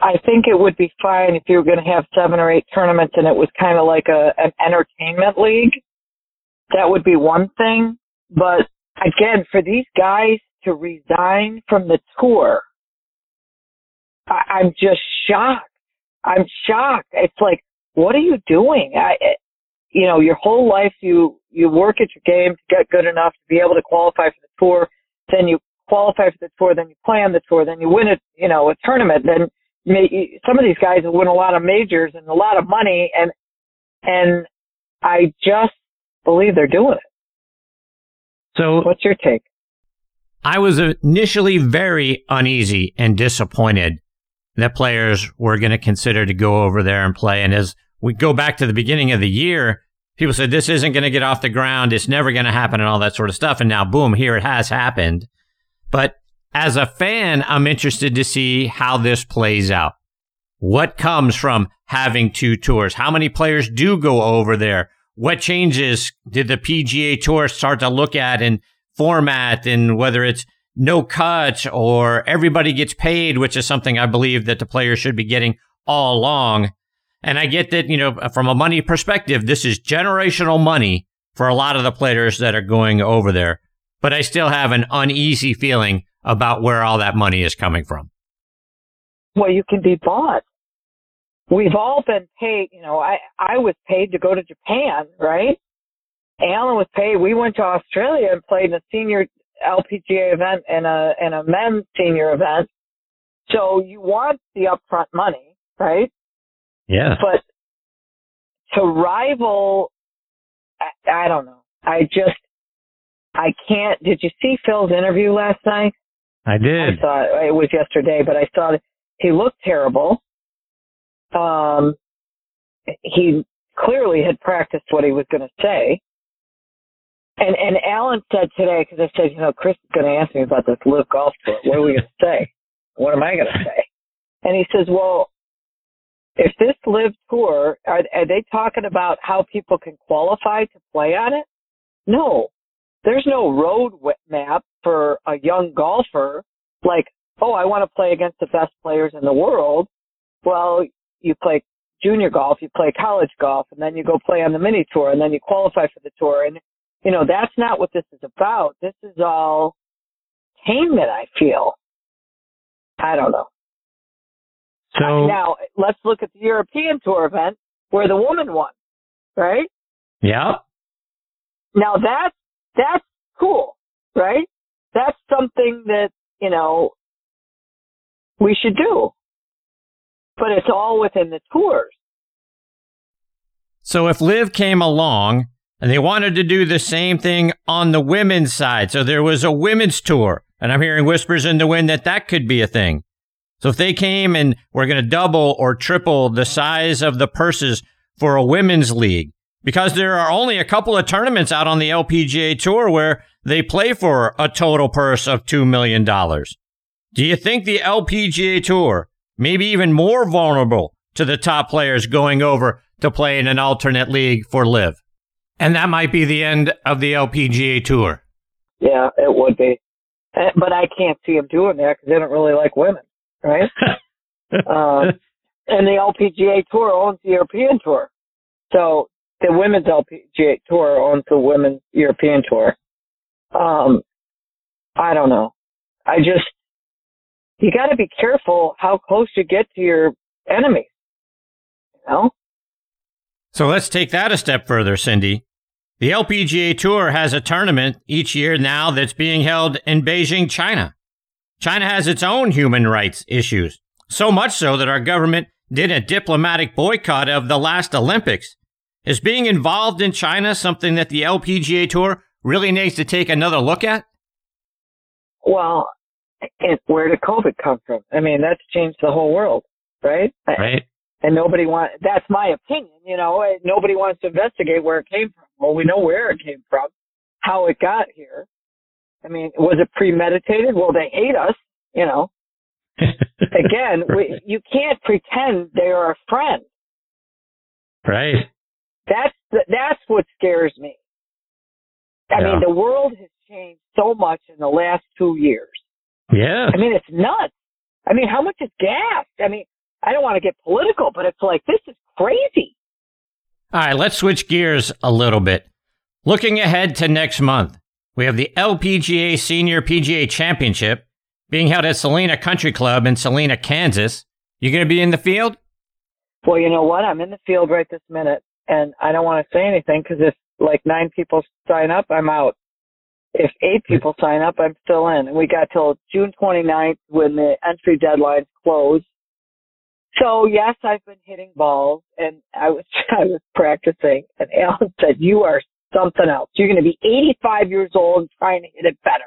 I think it would be fine if you were going to have seven or eight tournaments and it was kind of like a an entertainment league. that would be one thing. But again, for these guys to resign from the tour, I, I'm just shocked. I'm shocked. It's like, what are you doing? I, you know, your whole life you you work at your game to get good enough to be able to qualify for the tour. Then you qualify for the tour. Then you play on the tour. Then you win it. You know, a tournament. Then some of these guys will win a lot of majors and a lot of money, and and I just believe they're doing it. So, what's your take? I was initially very uneasy and disappointed that players were going to consider to go over there and play. And as we go back to the beginning of the year, people said this isn't going to get off the ground. It's never going to happen and all that sort of stuff. And now, boom, here it has happened. But as a fan, I'm interested to see how this plays out. What comes from having two tours? How many players do go over there? What changes did the PGA Tour start to look at in format and whether it's no cut or everybody gets paid, which is something I believe that the players should be getting all along. And I get that, you know, from a money perspective, this is generational money for a lot of the players that are going over there. But I still have an uneasy feeling about where all that money is coming from. Well, you can be bought. We've all been paid, you know, I, I was paid to go to Japan, right? Alan was paid. We went to Australia and played in a senior LPGA event and a, and a men's senior event. So you want the upfront money, right? Yeah. But to rival, I, I don't know. I just, I can't. Did you see Phil's interview last night? I did. I saw it. It was yesterday, but I saw it. He looked terrible. Um, he clearly had practiced what he was going to say. And and Alan said today because I said, you know, Chris is going to ask me about this LIV golf tour. What are we going to say? What am I going to say? And he says, well, if this LIV tour, are, are they talking about how people can qualify to play on it? No, there's no road map for a young golfer like, oh, I want to play against the best players in the world. Well, you play junior golf, you play college golf, and then you go play on the mini tour, and then you qualify for the tour. And, you know, that's not what this is about. This is all entertainment, I feel. I don't know. So now let's look at the European Tour event where the woman won, right? Yeah. Now that's that's cool, right? That's something that you know we should do, but it's all within the tours. So if LIV came along and they wanted to do the same thing on the women's side, so there was a women's tour, and I'm hearing whispers in the wind that that could be a thing. So if they came and were going to double or triple the size of the purses for a women's league, because there are only a couple of tournaments out on the LPGA tour where they play for a total purse of $2 million. Do you think the LPGA tour may be even more vulnerable to the top players going over to play in an alternate league for LIV. And that might be the end of the LPGA tour. Yeah, it would be. Eh, but I can't see them doing that because they don't really like women right? um, and the LPGA Tour owns the European Tour. So the women's LPGA Tour owns the women's European Tour. Um, I don't know. I just, you got to be careful how close you get to your enemies. You know? So let's take that a step further, Cindy. The LPGA Tour has a tournament each year now that's being held in Beijing, China. China has its own human rights issues, so much so that our government did a diplomatic boycott of the last Olympics. Is being involved in China something that the LPGA Tour really needs to take another look at? Well, where did COVID come from? I mean, that's changed the whole world, right? Right. And nobody wants, that's my opinion, you know, nobody wants to investigate where it came from. Well, we know where it came from, how it got here. I mean, was it premeditated? Well, they hate us, you know. Again, we, you can't pretend they are a friend. Right. That's that's what scares me. I yeah. mean, the world has changed so much in the last two years. Yeah. I mean, it's nuts. I mean, how much is gas? I mean, I don't want to get political, but it's like this is crazy. All right, let's switch gears a little bit. Looking ahead to next month, we have the LPGA Senior PGA Championship being held at Salina Country Club in Salina, Kansas. You going to be in the field? Well, you know what? I'm in the field right this minute, and I don't want to say anything because if like nine people sign up, I'm out. If eight people sign up, I'm still in. And we got till June 29th when the entry deadlines close. So yes, I've been hitting balls, and I was I was practicing, and Alan said, "You are something else. You're going to be 85 years old and trying to hit it better."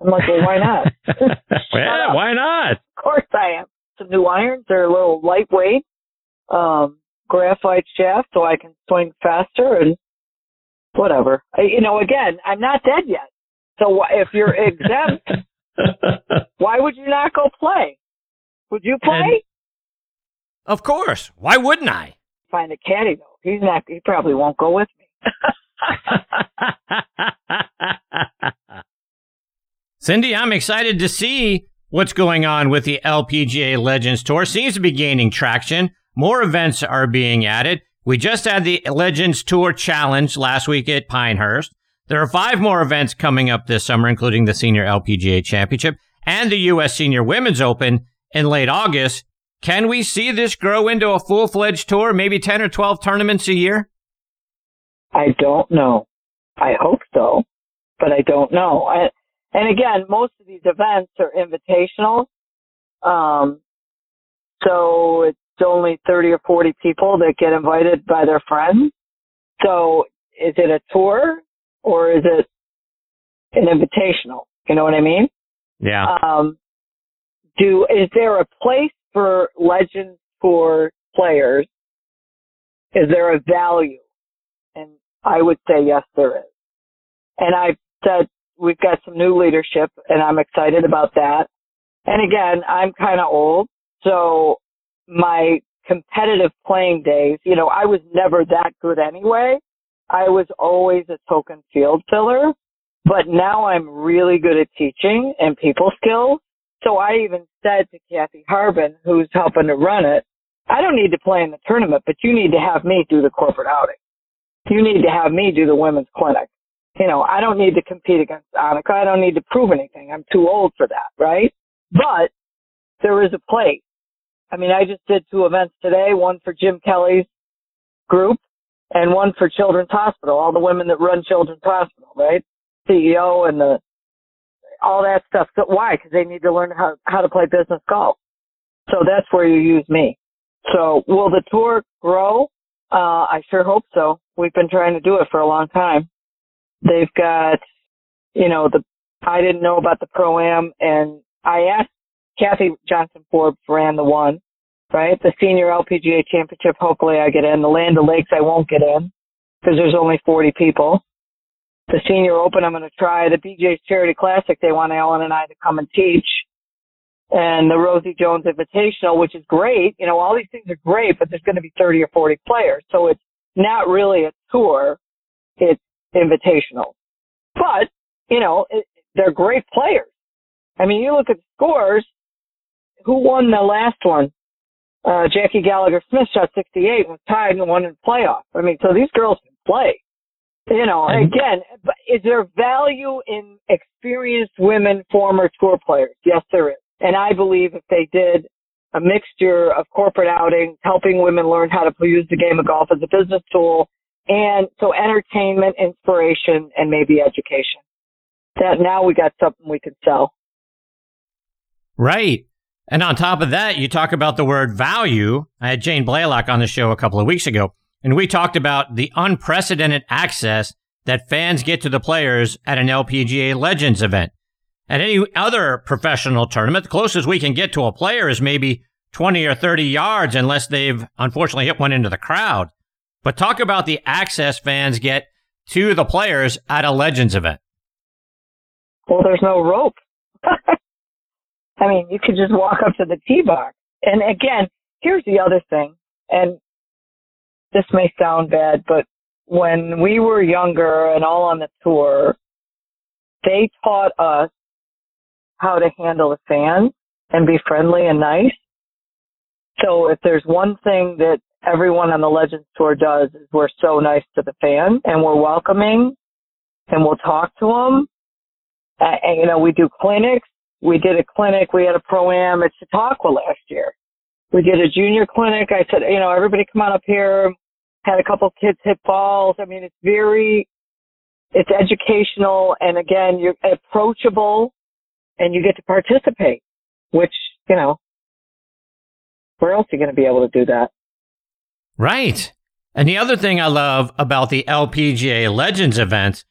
I'm like, "Well, why not?" yeah, why not? Of course I am. Some new irons. They're a little lightweight, um, graphite shaft, so I can swing faster and whatever. I, you know, again, I'm not dead yet. So if you're exempt, why would you not go play? Would you play? And of course. Why wouldn't I? Find a caddy though. He's not. He probably won't go with me. Cindy, I'm excited to see what's going on with the LPGA Legends Tour. Seems to be gaining traction. More events are being added. We just had the Legends Tour Challenge last week at Pinehurst. There are five more events coming up this summer, including the Senior LPGA Championship and the U.S. Senior Women's Open in late August. Can we see this grow into a full fledged tour, maybe 10 or 12 tournaments a year? I don't know. I hope so, but I don't know. I, and again, most of these events are invitational. Um, so it's only 30 or 40 people that get invited by their friends. So is it a tour or is it an invitational? You know what I mean? Yeah. Um, do, is there a place for Legends Tour players, is there a value? And I would say yes, there is. And I've said we've got some new leadership and I'm excited about that. And again, I'm kind of old, so my competitive playing days, you know, I was never that good anyway. I was always a token field filler, but now I'm really good at teaching and people skills. So I even said to Kathy Harbin, who's helping to run it, I don't need to play in the tournament, but you need to have me do the corporate outing. You need to have me do the women's clinic. You know, I don't need to compete against Annika. I don't need to prove anything. I'm too old for that, right? But there is a place. I mean, I just did two events today, one for Jim Kelly's group and one for Children's Hospital, all the women that run Children's Hospital, right? CEO and the all that stuff. So why? Because they need to learn how how to play business golf. So that's where you use me. So will the tour grow? Uh, I sure hope so. We've been trying to do it for a long time. They've got, you know, the I didn't know about the pro am, and I asked Kathy Johnson Forbes ran the one, right? The senior LPGA championship. Hopefully, I get in. The Land of Lakes, I won't get in because there's only 40 people the Senior Open, I'm going to try the BJ's Charity Classic. They want Alan and I to come and teach, and the Rosie Jones Invitational, which is great. You know, all these things are great, but there's going to be 30 or 40 players, so it's not really a tour. It's invitational, but you know, it, they're great players. I mean, you look at the scores. Who won the last one? Uh, Jackie Gallagher Smith shot 68 and was tied and won in playoff. I mean, so these girls can play. You know, again, is there value in experienced women, former tour players? Yes, there is. And I believe if they did a mixture of corporate outings, helping women learn how to use the game of golf as a business tool, and so entertainment, inspiration, and maybe education. That now we got something we can sell. Right. And on top of that, you talk about the word value. I had Jane Blalock on the show a couple of weeks ago. And we talked about the unprecedented access that fans get to the players at an LPGA Legends event. At any other professional tournament, the closest we can get to a player is maybe 20 or 30 yards unless they've unfortunately hit one into the crowd. But talk about the access fans get to the players at a Legends event. Well, there's no rope. I mean, you could just walk up to the tee box. And again, here's the other thing. And this may sound bad, but when we were younger and all on the tour, they taught us how to handle the fans and be friendly and nice. So if there's one thing that everyone on the Legends Tour does is we're so nice to the fans and we're welcoming and we'll talk to them. Uh, and, you know, we do clinics. We did a clinic. We had a pro-am at Chautauqua last year. We did a junior clinic. I said, you know, everybody come on up here. Had a couple kids hit balls. I mean, it's very, it's educational. And again, you're approachable and you get to participate, which, you know, where else are you going to be able to do that? Right. And the other thing I love about the LPGA Legends events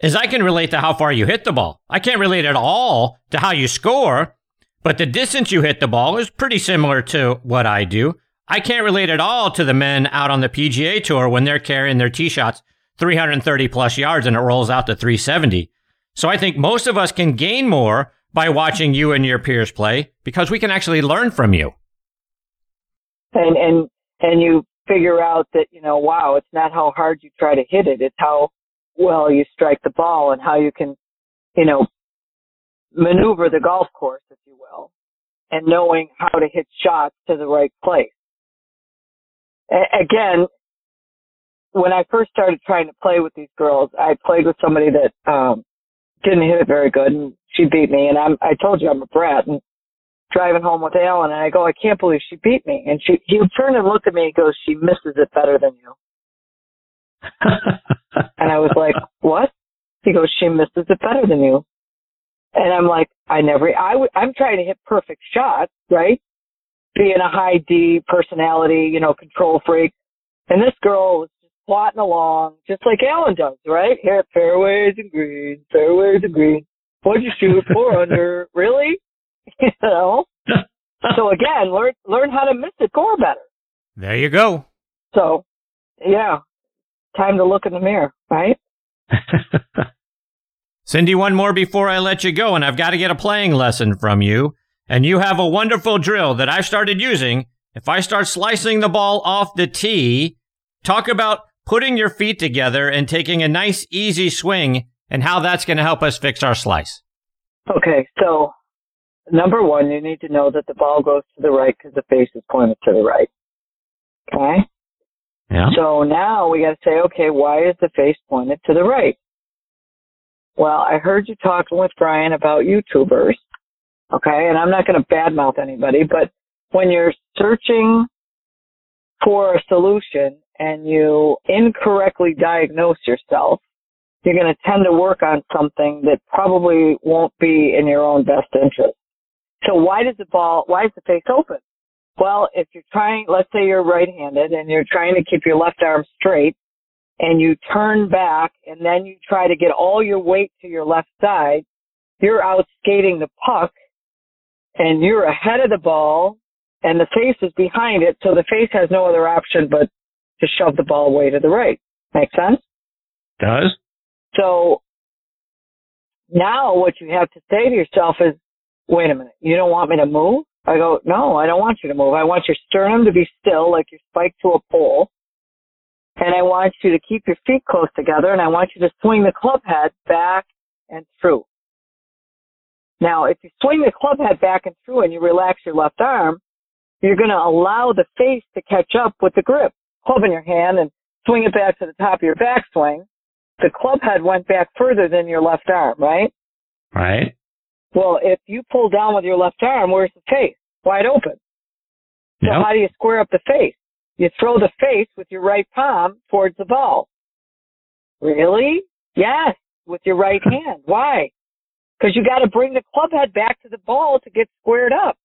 is I can relate to how far you hit the ball. I can't relate at all to how you score, but the distance you hit the ball is pretty similar to what I do. I can't relate at all to the men out on the PGA Tour when they're carrying their tee shots 330 plus yards and it rolls out to 370. So I think most of us can gain more by watching you and your peers play because we can actually learn from you. And and and you figure out that you know, wow, it's not how hard you try to hit it; it's how well you strike the ball and how you can, you know, maneuver the golf course, if you will, and knowing how to hit shots to the right place. A- again, when I first started trying to play with these girls, I played with somebody that um didn't hit it very good, and she beat me. And I'm I told you I'm a brat, and driving home with Alan, and I go, I can't believe she beat me. And she he turned and looked at me and goes, She misses it better than you. And I was like, What? He goes, She misses it better than you. And I'm like, I never, I w- I'm trying to hit perfect shots, right? Being a high D personality, you know, control freak. And this girl was just plotting along, just like Alan does, right? Here, fairways and greens, fairways and greens. What'd you shoot? Four under. Really? you know? so again, learn, learn how to miss the core better. There you go. So, yeah, time to look in the mirror, right? Cindy, one more before I let you go, and I've got to get a playing lesson from you. And you have a wonderful drill that I've started using. If I start slicing the ball off the tee, talk about putting your feet together and taking a nice, easy swing and how that's going to help us fix our slice. Okay, so number one, you need to know that the ball goes to the right because the face is pointed to the right. Okay? Yeah. So now we got to say, okay, why is the face pointed to the right? Well, I heard you talking with Brian about YouTubers. Okay, and I'm not going to badmouth anybody, but when you're searching for a solution and you incorrectly diagnose yourself, you're going to tend to work on something that probably won't be in your own best interest. So why does the ball, why is the face open? Well, if you're trying, let's say you're right-handed and you're trying to keep your left arm straight and you turn back and then you try to get all your weight to your left side, you're out skating the puck and you're ahead of the ball and the face is behind it. So the face has no other option but to shove the ball way to the right. Make sense? Does? So now what you have to say to yourself is, wait a minute, you don't want me to move? I go, no, I don't want you to move. I want your sternum to be still like you're spiked to a pole. And I want you to keep your feet close together and I want you to swing the club head back and through. Now, if you swing the club head back and through and you relax your left arm, you're going to allow the face to catch up with the grip. Club in your hand and swing it back to the top of your backswing. The club head went back further than your left arm, right? Right. Well, if you pull down with your left arm, where's the face? Wide open. So Yep. how do you square up the face? You throw the face with your right palm towards the ball. Really? Yes, with your right hand. Why? Because you got to bring the club head back to the ball to get squared up.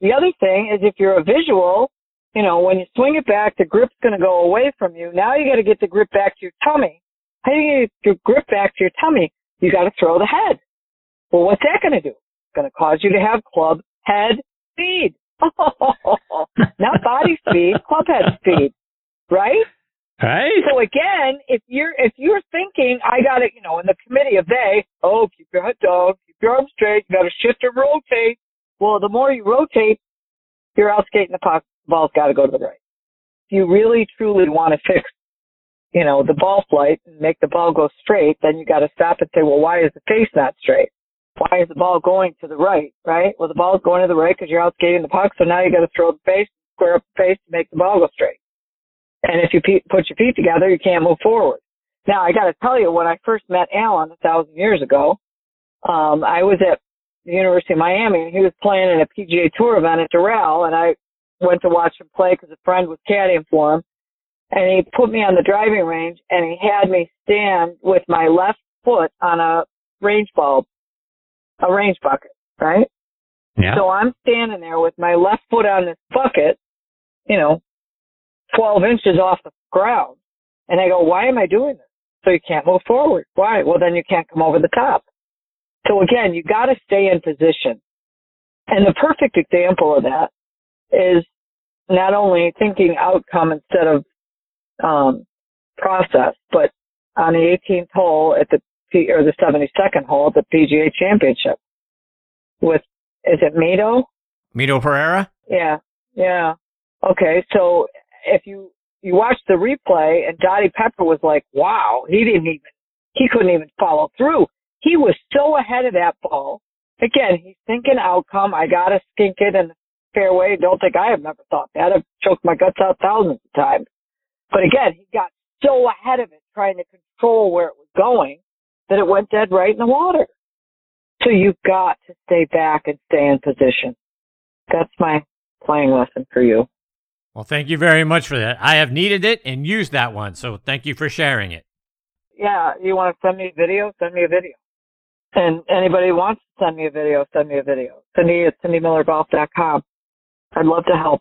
The other thing is if you're a visual, you know, when you swing it back, the grip's going to go away from you. Now you got to get the grip back to your tummy. How do you get your grip back to your tummy? You got to throw the head. Well, what's that going to do? It's going to cause you to have club head speed. Not body speed, club head speed. Right? Right. So again, if you're if you're thinking I got it, you know, in the committee of they, oh, keep your head down, keep your arms straight, you got to shift and rotate. Well, the more you rotate, you're out skating the puck. Ball's got to go to the right. If you really truly want to fix, you know, the ball flight and make the ball go straight, then you got to stop and say, well, why is the face not straight? Why is the ball going to the right? Right? Well, the ball's going to the right because you're out skating the puck. So now you got to throw the face, square up the face to make the ball go straight. And if you pe- put your feet together, you can't move forward. Now I got to tell you, when I first met Alan a thousand years ago, um, I was at the University of Miami and he was playing in a PGA Tour event at Doral, and I went to watch him play because a friend was caddying for him. And he put me on the driving range and he had me stand with my left foot on a range bulb, a range bucket, right? Yeah. So I'm standing there with my left foot on this bucket, you know, 12 inches off the ground. And I go, why am I doing this? So you can't move forward. Why? Well, then you can't come over the top. So again, you got to stay in position. And the perfect example of that is not only thinking outcome instead of um, process, but on the 18th hole at the P, or the 72nd hole at the PGA Championship with is it Mito? Mito Pereira? Yeah, yeah. Okay, so if you you watch the replay and Dottie Pepper was like, wow, he didn't even he couldn't even follow through. He was so ahead of that ball. Again, he's thinking outcome. I gotta skink it in the fairway. Don't think I have never thought that. I've choked my guts out thousands of times. But again, he got so ahead of it trying to control where it was going that it went dead right in the water. So you've got to stay back and stay in position. That's my playing lesson for you. Well, thank you very much for that. I have needed it and used that one, so thank you for sharing it. Yeah, you want to send me a video? Send me a video. And anybody wants to send me a video, send me a video. Send me at cindymillergolf.com. I'd love to help.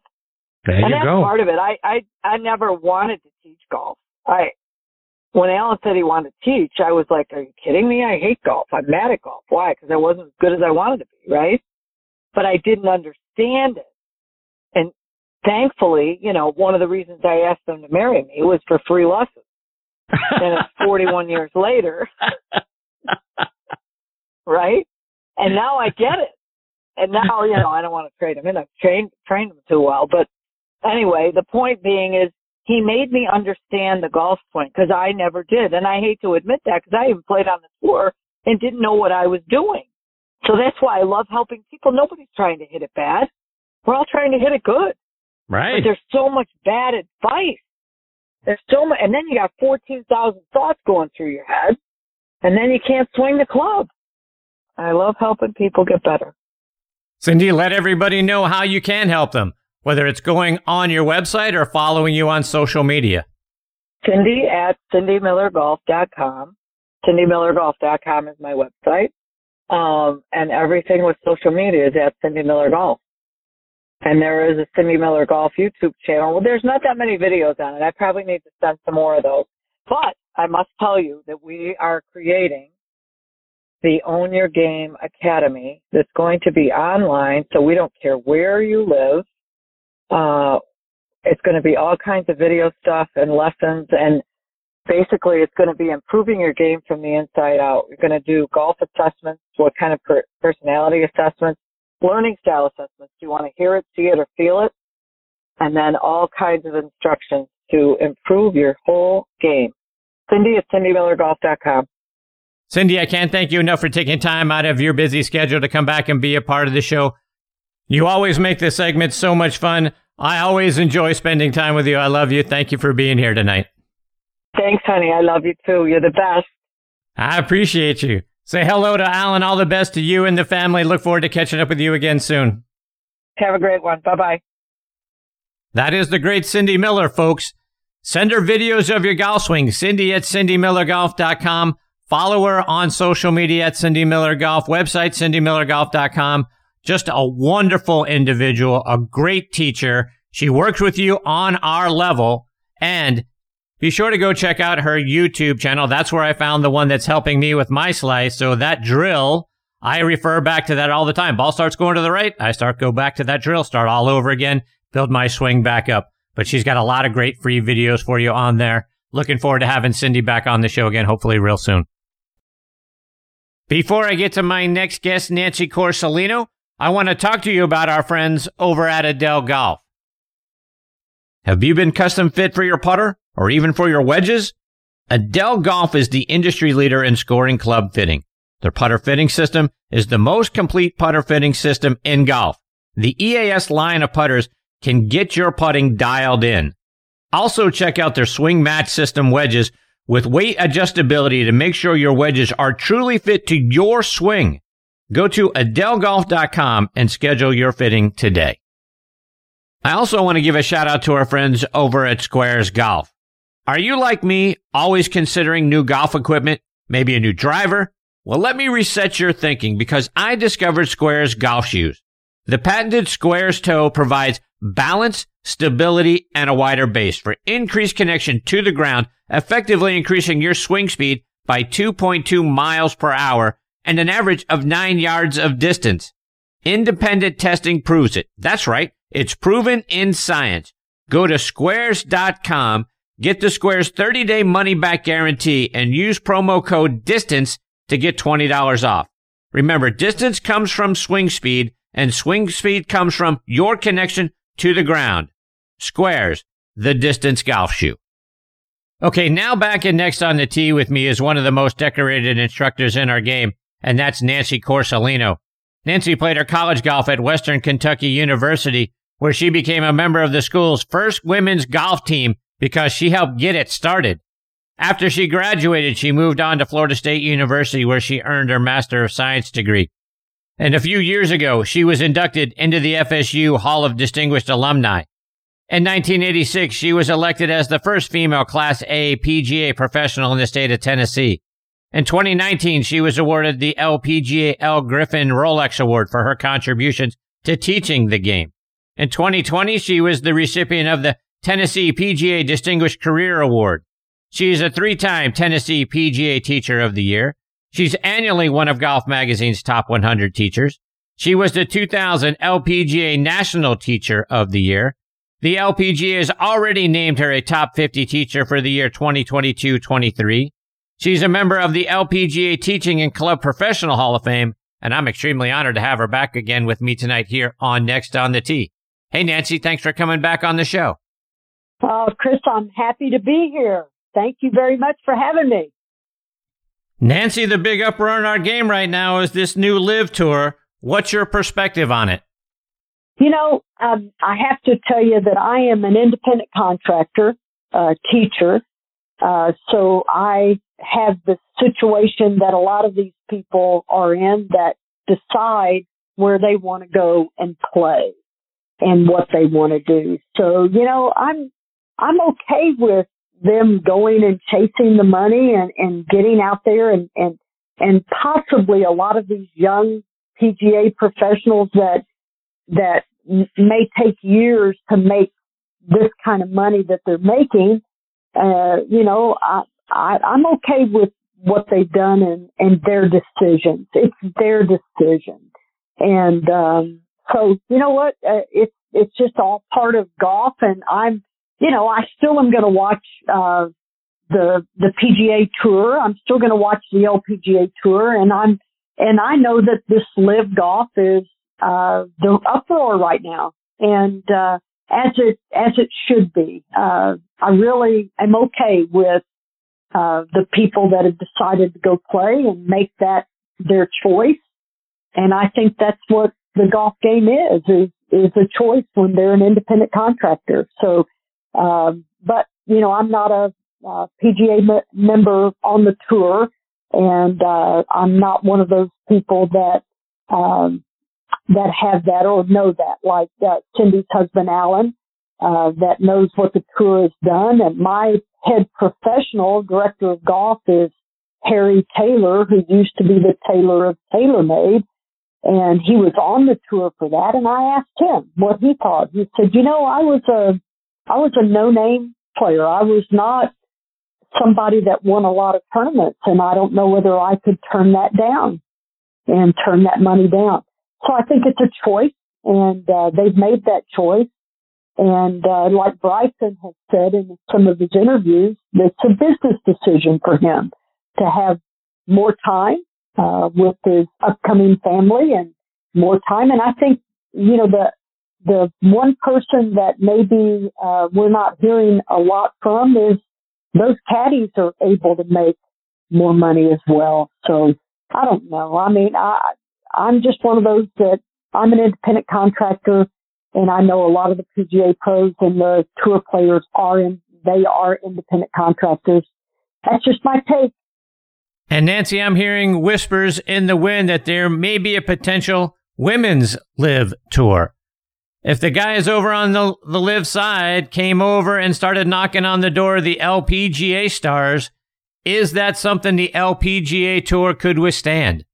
There and you that's go. part of it. I, I I never wanted to teach golf. I when Alan said he wanted to teach, I was like, "Are you kidding me? I hate golf. I'm mad at golf. Why? Because I wasn't as good as I wanted to be, right?" But I didn't understand it, and thankfully, you know, one of the reasons I asked them to marry me was for free lessons. and it's 41 years later, right? And now I get it. And now, you know, I don't want to trade him in. I've trained trained him too well. But anyway, the point being is he made me understand the golf swing because I never did. And I hate to admit that because I even played on the tour and didn't know what I was doing. So that's why I love helping people. Nobody's trying to hit it bad. We're all trying to hit it good. right. But there's so much bad advice. There's so much, and then you got 14,000 thoughts going through your head, and then you can't swing the club. I love helping people get better. Cindy, let everybody know how you can help them, whether it's going on your website or following you on social media. Cindy at cindymillergolf.com. CindyMillerGolf.com is my website. Um, and everything with social media is at Cindy Miller Golf. And there is a Cindy Miller Golf YouTube channel. Well, there's not that many videos on it. I probably need to send some more of those. But I must tell you that we are creating the Own Your Game Academy that's going to be online, so we don't care where you live. Uh, it's going to be all kinds of video stuff and lessons, and basically it's going to be improving your game from the inside out. You're going to do golf assessments, what kind of per- personality assessments, learning style assessments. Do you want to hear it, see it, or feel it? And then all kinds of instructions to improve your whole game. Cindy at cindymillergolf.com. Cindy, I can't thank you enough for taking time out of your busy schedule to come back and be a part of the show. You always make this segment so much fun. I always enjoy spending time with you. I love you. Thank you for being here tonight. Thanks, honey. I love you too. You're the best. I appreciate you. Say hello to Alan. All the best to you and the family. Look forward to catching up with you again soon. Have a great one. Bye bye. That is the great Cindy Miller, folks. Send her videos of your golf swing. Cindy at cindymillergolf.com. Follow her on social media at Cindy Miller Golf. Website, cindymillergolf.com. Just a wonderful individual, a great teacher. She works with you on our level. And be sure to go check out her YouTube channel. That's where I found the one that's helping me with my slice. So that drill, I refer back to that all the time. Ball starts going to the right. I start go back to that drill, start all over again, build my swing back up. But she's got a lot of great free videos for you on there. Looking forward to having Cindy back on the show again, hopefully real soon. Before I get to my next guest, Nancy Quarcelino, I want to talk to you about our friends over at Edel Golf. Have you been custom fit for your putter or even for your wedges? Edel Golf is the industry leader in scoring club fitting. Their putter fitting system is the most complete putter fitting system in golf. The EAS line of putters can get your putting dialed in. Also check out their swing match system wedges, with weight adjustability to make sure your wedges are truly fit to your swing. Go to edelgolf.com and schedule your fitting today. I also want to give a shout out to our friends over at Squares Golf. Are you like me, always considering new golf equipment, maybe a new driver? Well, let me reset your thinking because I discovered Squares golf shoes. The patented Squares toe provides balance, stability, and a wider base for increased connection to the ground, effectively increasing your swing speed by 2.2 miles per hour and an average of 9 yards of distance. Independent testing proves it. That's right. It's proven in science. Go to squares.com, get the Squares 30 day money back guarantee and use promo code DISTANCE to get $20 off. Remember, distance comes from swing speed and swing speed comes from your connection to the ground. Squares, the distance golf shoe. Okay, now back in next on the tee with me is one of the most decorated instructors in our game, and that's Nancy Quarcelino. Nancy played her college golf at Western Kentucky University, where she became a member of the school's first women's golf team because she helped get it started. After she graduated, she moved on to Florida State University, where she earned her Master of Science degree. And a few years ago, she was inducted into the FSU Hall of Distinguished Alumni. In 1986, she was elected as the first female Class A PGA professional in the state of Tennessee. In 2019, she was awarded the LPGA Ellen Griffin Rolex Award for her contributions to teaching the game. In 2020, she was the recipient of the Tennessee PGA Distinguished Career Award. She is a three-time Tennessee PGA Teacher of the Year. She's annually one of Golf Magazine's top 100 teachers. She was the 2000 LPGA National Teacher of the Year. The LPGA has already named her a top 50 teacher for the year 2022-23. She's a member of the LPGA Teaching and Club Professional Hall of Fame, and I'm extremely honored to have her back again with me tonight here on Next on the Tee. Hey, Nancy, thanks for coming back on the show. Uh, Chris, I'm happy to be here. Thank you very much for having me. Nancy, the big uproar in our game right now is this new LIV tour. What's your perspective on it? You know, um, I have to tell you that I am an independent contractor, uh, teacher. Uh, so I have the situation that a lot of these people are in that decide where they want to go and play and what they want to do. So, you know, I'm, I'm okay with them going and chasing the money and, and getting out there and, and, and possibly a lot of these young PGA professionals that, that may take years to make this kind of money that they're making. Uh, you know, I, I, I'm okay with what they've done and, and their decisions. It's their decision. And, um, so, you know what? Uh, it's, it's just all part of golf and I'm, you know, I still am going to watch, uh, the, the PGA tour. I'm still going to watch the LPGA tour and I'm, and I know that this LIV golf is, uh, the uproar right now. And, uh, as it, as it should be. Uh, I really am okay with, uh, the people that have decided to go play and make that their choice. And I think that's what the golf game is, is, is a choice when they're an independent contractor. So, um, but, you know, I'm not a, uh, PGA me- member on the tour and, uh, I'm not one of those people that, um, that have that or know that, like, uh, Cindy's husband, Alan, uh, that knows what the tour has done. And my head professional director of golf is Harry Taylor, who used to be the tailor of TaylorMade. And he was on the tour for that. And I asked him what he thought. He said, you know, I was a, I was a no name player. I was not somebody that won a lot of tournaments and I don't know whether I could turn that down and turn that money down. So I think it's a choice and uh, they've made that choice. And uh, like Bryson has said in some of his interviews, it's a business decision for him to have more time uh, with his upcoming family and more time. And I think, you know, the the one person that maybe uh, we're not hearing a lot from is those caddies are able to make more money as well. So I don't know. I mean, I I'm just one of those that I'm an independent contractor and I know a lot of the PGA pros and the tour players are in, they are independent contractors. That's just my take. And Nancy, I'm hearing whispers in the wind that there may be a potential women's LIV tour. If the guys over on the, the LIV side came over and started knocking on the door of the LPGA stars, is that something the LPGA tour could withstand?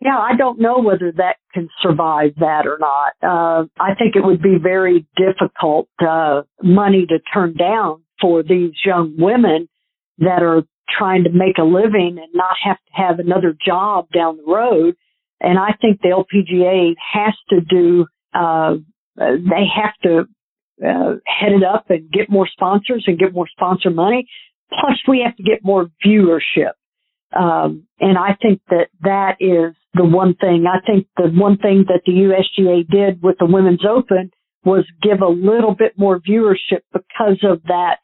Yeah, I don't know whether that can survive that or not. Uh, I think it would be very difficult uh, money to turn down for these young women that are trying to make a living and not have to have another job down the road. And I think the LPGA has to do, uh, they have to uh, head it up and get more sponsors and get more sponsor money. Plus, we have to get more viewership. Um, and I think that that is the one thing. I think the one thing that the USGA did with the Women's Open was give a little bit more viewership because of that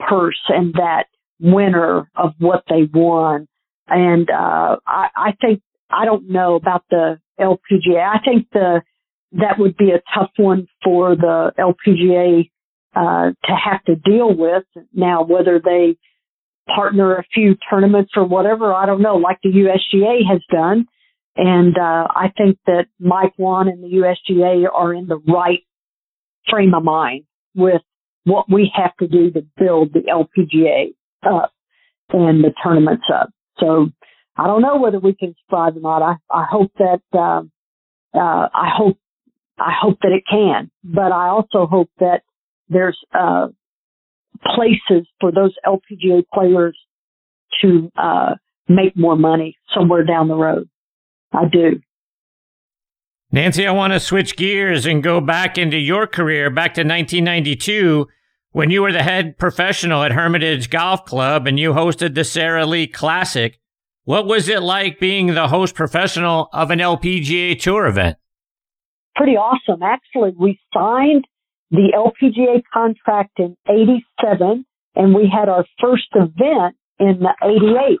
purse and that winner of what they won. And uh, I, I think I don't know about the LPGA. I think the that would be a tough one for the LPGA uh, to have to deal with. Now, whether they partner a few tournaments or whatever, I don't know, like the USGA has done. And uh, I think that Mike Whan and the USGA are in the right frame of mind with what we have to do to build the LPGA up and the tournaments up. So I don't know whether we can survive or not. I, I hope that, uh, uh, I hope, I hope that it can, but I also hope that there's, uh, places for those LPGA players to, uh, make more money somewhere down the road. I do. Nancy, I want to switch gears and go back into your career, back to 1992 when you were the head professional at Hermitage Golf Club and you hosted the Sara Lee Classic. What was it like being the host professional of an LPGA Tour event? Pretty awesome. Actually, we signed the LPGA contract in 87 and we had our first event in 88.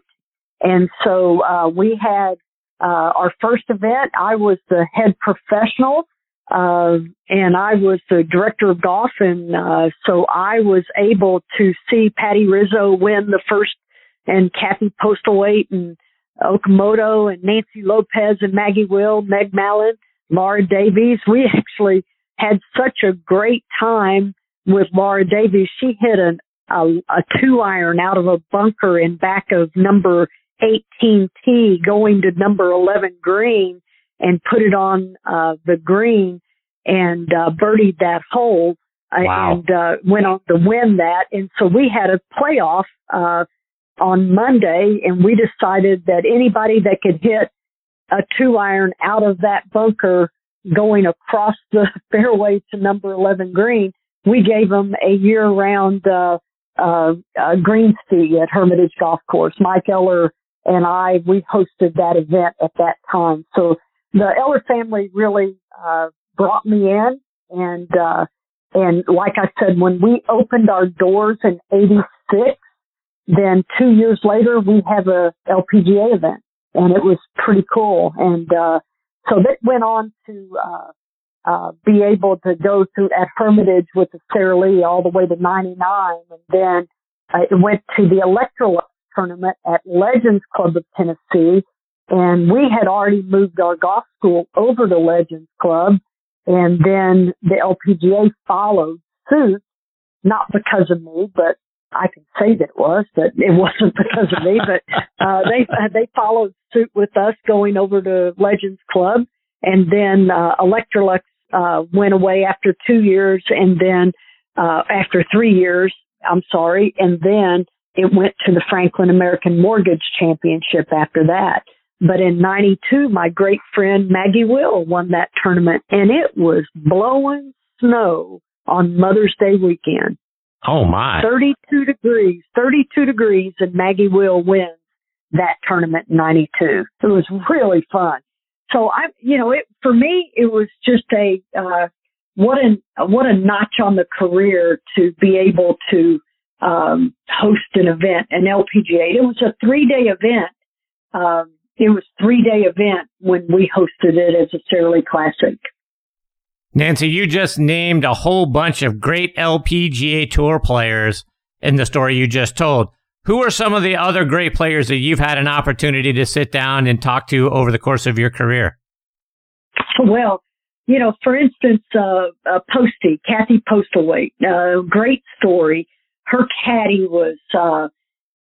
And so, uh, we had, uh, our first event. I was the head professional uh, and I was the director of golf, and uh, so I was able to see Patti Rizzo win the first, and Kathy Postlewait, and Okamoto, and Nancy Lopez, and Maggie Will, Meg Mallon, Laura Davies. We actually had such a great time with Laura Davies. She hit an, a, a two iron out of a bunker in back of number 18T going to number 11 green and put it on uh, the green and uh, birdied that hole uh, wow. and uh, went on to win that. And so we had a playoff uh, on Monday, and we decided that anybody that could hit a two iron out of that bunker going across the fairway to number 11 green, we gave them a year round uh, uh, uh, green fee at Hermitage Golf Course. Mike Eller and I, we hosted that event at that time. So the Eller family really uh, brought me in, and uh, and like I said, when we opened our doors in '86, then two years later we have a LPGA event, and it was pretty cool. And uh, so that went on to uh, uh, be able to go through at Hermitage with the Sara Lee all the way to '99, and then uh, it went to the Electrolux tournament at Legends Club of Tennessee and we had already moved our golf school over to Legends Club. And then the LPGA followed suit, not because of me, but I can say that it was, but it wasn't because of me, but, uh, they, they followed suit with us going over to Legends Club. And then, uh, Electrolux, uh, went away after two years and then, uh, after three years, I'm sorry. And then it went to the Franklin American Mortgage Championship after that. But in 92, my great friend Maggie Will won that tournament and it was blowing snow on Mother's Day weekend. Oh my. 32 degrees, 32 degrees and Maggie Will wins that tournament in 92. It was really fun. So I, you know, it, for me, it was just a, uh, what a, what a notch on the career to be able to, um, host an event, an LPGA. It was a three day event. Um, it was three day event when we hosted it as a Sara Classic. Nancy, you just named a whole bunch of great LPGA Tour players in the story you just told. Who are some of the other great players that you've had an opportunity to sit down and talk to over the course of your career? Well, you know, for instance, uh, uh Posty, Kathy Postlewait, uh, great story. Her caddy was, uh,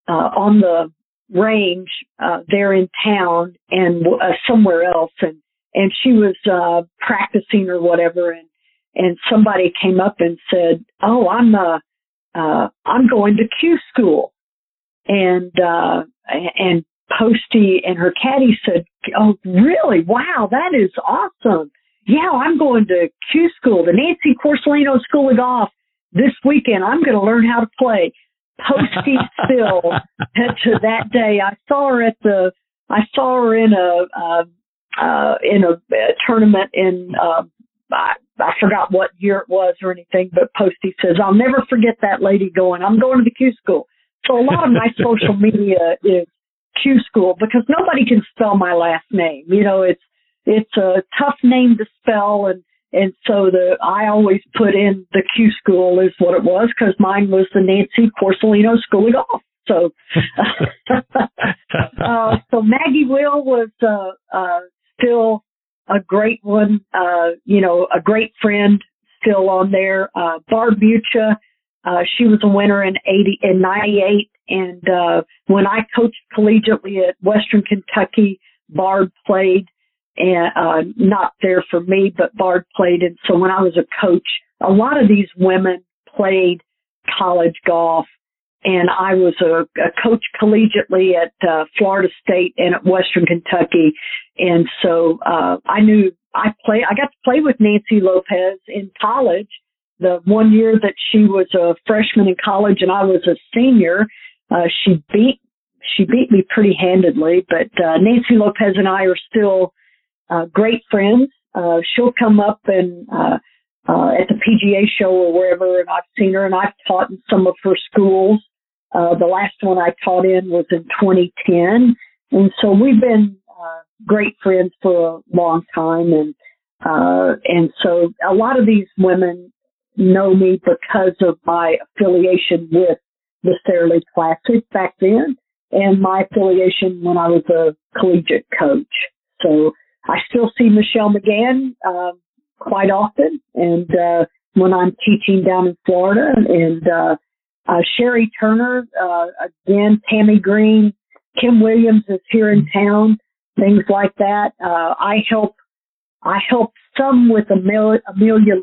uh, on the range, uh, there in town and, uh, somewhere else. And, and she was, uh, practicing or whatever. And, and somebody came up and said, Oh, I'm, uh, uh, I'm going to Q school. And, uh, and Posty and her caddy said, Oh, really? Wow, that is awesome. Yeah, I'm going to Q school, the Nancy Quarcelino School of Golf this weekend. I'm going to learn how to play. Posty still to that day. I saw her at the, I saw her in a, uh, uh, in a, a tournament in, uh, I, I forgot what year it was or anything, but Posty says, I'll never forget that lady going, I'm going to the Q school. So a lot of my social media is Q school because nobody can spell my last name. You know, it's it's a tough name to spell and and so the I always put in the Q school is what it was because mine was the Nancy Quarcelino School of Golf. So uh, so Maggie Will was uh, uh, still a great one. Uh, you know, a great friend still on there. Uh, Barb Mucha, uh, she was a winner in 80 in 98 and uh, when I coached collegiately at Western Kentucky, Barb played, and uh, not there for me, but Bard played. And so when I was a coach, a lot of these women played college golf, and I was a, a coach collegiately at uh, Florida State and at Western Kentucky, and so uh, I knew I play. I got to play with Nancy Lopez in college. The one year that she was a freshman in college and I was a senior, uh, she beat she beat me pretty handedly, but uh, Nancy Lopez and I are still uh, great friends. Uh, she'll come up and uh, uh, at the PGA show or wherever, and I've seen her, and I've taught in some of her schools. Uh, the last one I taught in was in 2010, and so we've been uh, great friends for a long time, and uh, and so a lot of these women know me because of my affiliation with the Sara Lee Classic back then and my affiliation when I was a collegiate coach. So I still see Michelle McGann uh, quite often, and uh, when I'm teaching down in Florida, and uh, uh, Sherri Turner, uh, again, Tammie Green, Kim Williams is here in town, things like that. Uh, I help, I help some with Amelia,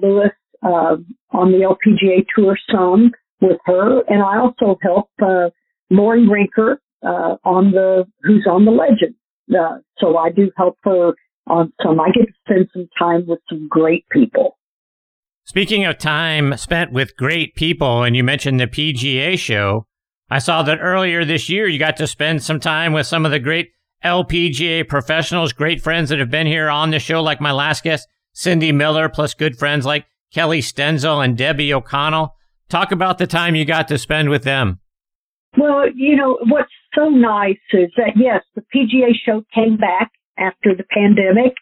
Lewis uh, on the LPGA tour some, with her, and I also help uh, Laurie Rinker uh, on the who's on the Legend. Uh, so I do help her Um, on some. I get to spend some time with some great people. Speaking of time spent with great people, and you mentioned the PGA show, I saw that earlier this year you got to spend some time with some of the great LPGA professionals, great friends that have been here on the show, like my last guest, Cindy Miller, plus good friends like Kellie Stenzel and Debbie O'Connell. Talk about the time you got to spend with them. Well, you know, what's so nice is that, yes, the PGA show came back after the pandemic,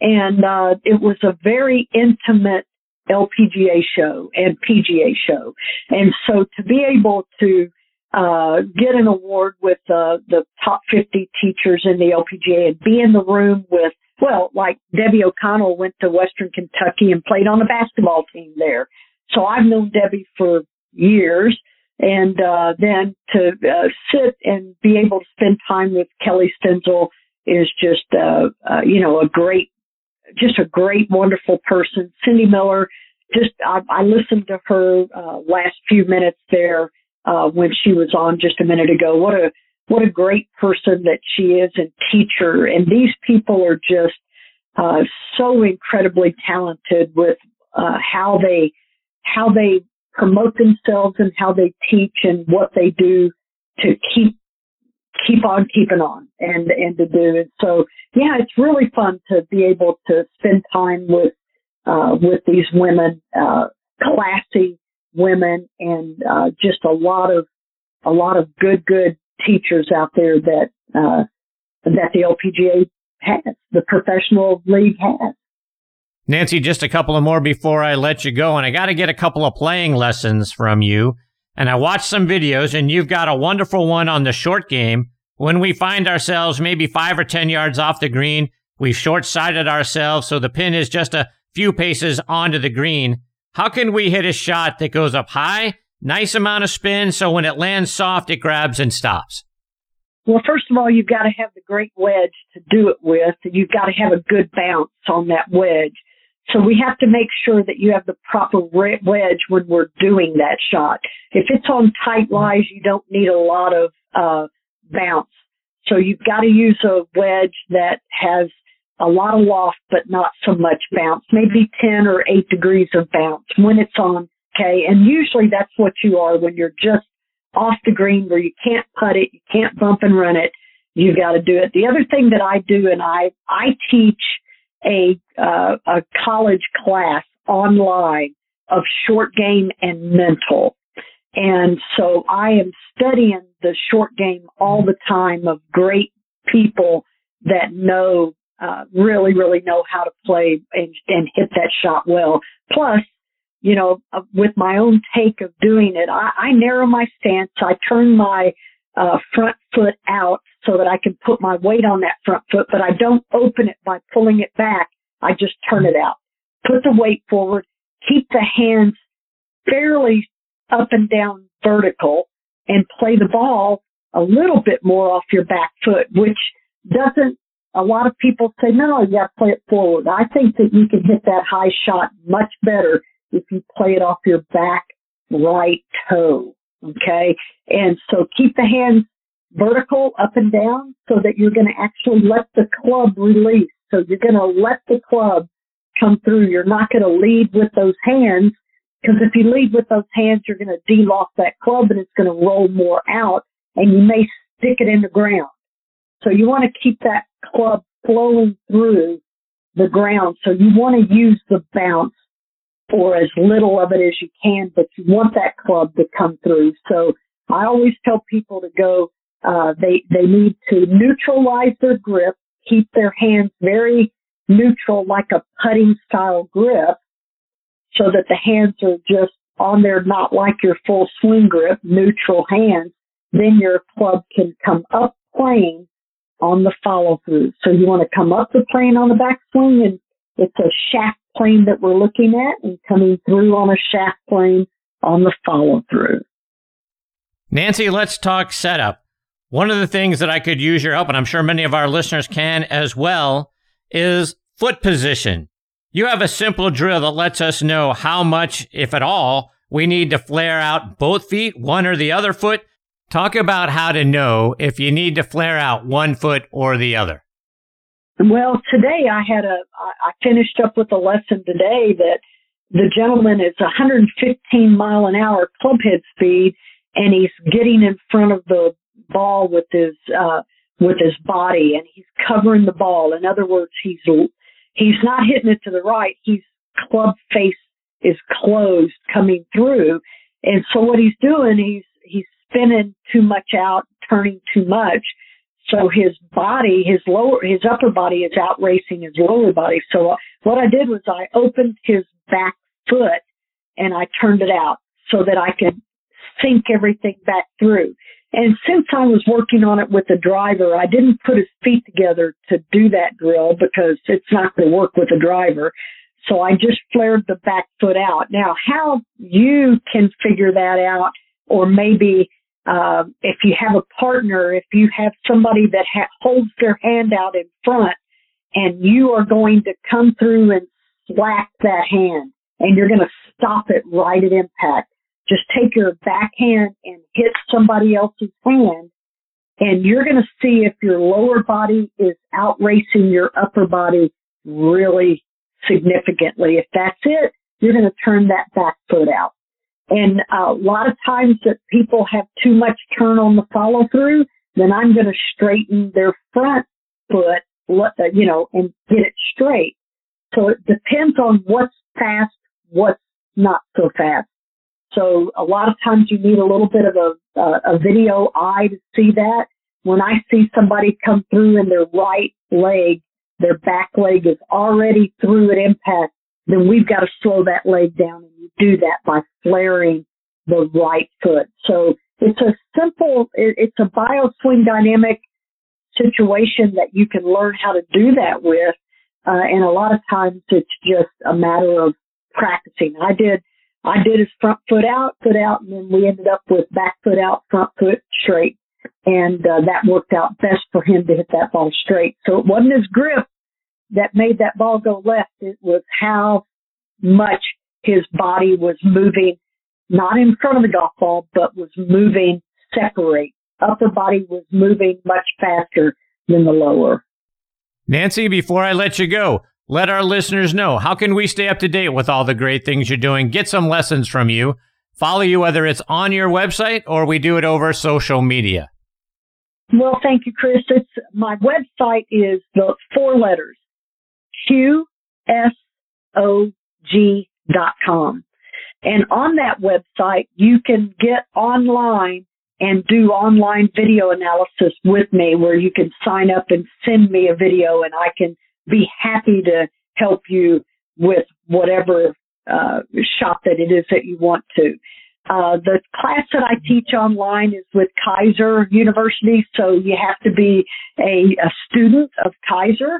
and uh, it was a very intimate LPGA show and PGA show. And so to be able to uh, get an award with uh, the top 50 teachers in the LPGA and be in the room with, well, like Debbie O'Connell went to Western Kentucky and played on the basketball team there. So I've known Debbie for years. And uh, then to uh, sit and be able to spend time with Kellie Stenzel is just, uh, uh, you know, a great, just a great, wonderful person. Cindy Miller, just I, I listened to her uh, last few minutes there uh, when she was on just a minute ago. What a what a great person that she is and teacher. And these people are just uh, so incredibly talented with uh, how they how they promote themselves and how they teach and what they do to keep keep on keeping on and and to do it. So yeah, it's really fun to be able to spend time with uh, with these women, uh, classy women, and uh, just a lot of a lot of good good teachers out there that uh, that the LPGA has, the professional league has. Nancy, just a couple of more before I let you go, and I got to get a couple of playing lessons from you. and I watched some videos, and you've got a wonderful one on the short game. When we find ourselves maybe five or 10 yards off the green, we've short-sided ourselves, so the pin is just a few paces onto the green. How can we hit a shot that goes up high, nice amount of spin, so when it lands soft, it grabs and stops? Well, first of all, you've got to have the great wedge to do it with. You've got to have a good bounce on that wedge. So we have to make sure that you have the proper wedge when we're doing that shot. If it's on tight lies, you don't need a lot of uh, bounce. So you've got to use a wedge that has a lot of loft, but not so much bounce, maybe 10 or 8 degrees of bounce when it's on. Okay. And usually that's what you are when you're just off the green where you can't putt it, you can't bump and run it. You've got to do it. The other thing that I do, and I, I teach a, uh, a college class online of short game and mental. And so I am studying the short game all the time of great people that know, uh, really, really know how to play and, and hit that shot well. Plus, you know, uh, with my own take of doing it, I, I narrow my stance. I turn my uh, front foot out so that I can put my weight on that front foot, but I don't open it by pulling it back. I just turn it out. Put the weight forward. Keep the hands fairly up and down vertical and play the ball a little bit more off your back foot, which doesn't, a lot of people say, no, you got to play it forward. I think that you can hit that high shot much better if you play it off your back right toe. Okay. And so keep the hands vertical up and down so that you're going to actually let the club release. So you're going to let the club come through. You're not going to lead with those hands because if you lead with those hands, you're going to de-lock that club and it's going to roll more out and you may stick it in the ground. So you want to keep that club flowing through the ground. So you want to use the bounce for as little of it as you can, but you want that club to come through. So I always tell people to go, uh, they, they need to neutralize their grip, keep their hands very neutral like a putting style grip so that the hands are just on there, not like your full swing grip, neutral hands. Then your club can come up plane on the follow through. So you want to come up the plane on the backswing and it's a shaft plane that we're looking at and coming through on a shaft plane on the follow through. Nancy, let's talk setup. One of the things that I could use your help, and I'm sure many of our listeners can as well, is foot position. You have a simple drill that lets us know how much, if at all, we need to flare out both feet, one or the other foot. Talk about how to know if you need to flare out one foot or the other. Well, today I had a, I finished up with a lesson today that the gentleman is 115 mile an hour clubhead speed and he's getting in front of the ball with his, uh, with his body and he's covering the ball. In other words, he's, he's not hitting it to the right. He's club face is closed coming through. And so what he's doing, he's, he's spinning too much out, turning too much. So his body, his lower, his upper body is out racing his lower body. So uh, what I did was I opened his back foot and I turned it out so that I could sync everything back through. And since I was working on it with a driver, I didn't put his feet together to do that drill because it's not going to work with a driver. So I just flared the back foot out. Now, how you can figure that out, or maybe uh, if you have a partner, if you have somebody that ha- holds their hand out in front, and you are going to come through and slap that hand, and you're going to stop it right at impact just take your backhand and hit somebody else's hand and you're going to see if your lower body is outracing your upper body really significantly. If that's it, you're going to turn that back foot out. And a lot of times that people have too much turn on the follow through, then I'm going to straighten their front foot, uh, you know, and get it straight. So it depends on what's fast, what's not so fast. So a lot of times you need a little bit of a, a, video eye to see that. When I see somebody come through and their right leg, their back leg is already through at impact, then we've got to slow that leg down and you do that by flaring the right foot. So it's a simple, it's a bio swing dynamic situation that you can learn how to do that with. Uh, and a lot of times it's just a matter of practicing. I did, I did his front foot out, foot out, and then we ended up with back foot out, front foot straight. And uh, that worked out best for him to hit that ball straight. So it wasn't his grip that made that ball go left. It was how much his body was moving, not in front of the golf ball, but was moving separate. Upper body was moving much faster than the lower. Nancy, before I let you go, let our listeners know how can we stay up to date with all the great things you're doing, get some lessons from you, follow you whether it's on your website or we do it over social media. Well, thank you, Chris. It's my website is the four letters Q S O G dot com. And on that website, you can get online and do online video analysis with me where you can sign up and send me a video and I can be happy to help you with whatever uh, shot that it is that you want to. Uh, the class that I teach online is with Keiser University, so you have to be a, a student of Keiser.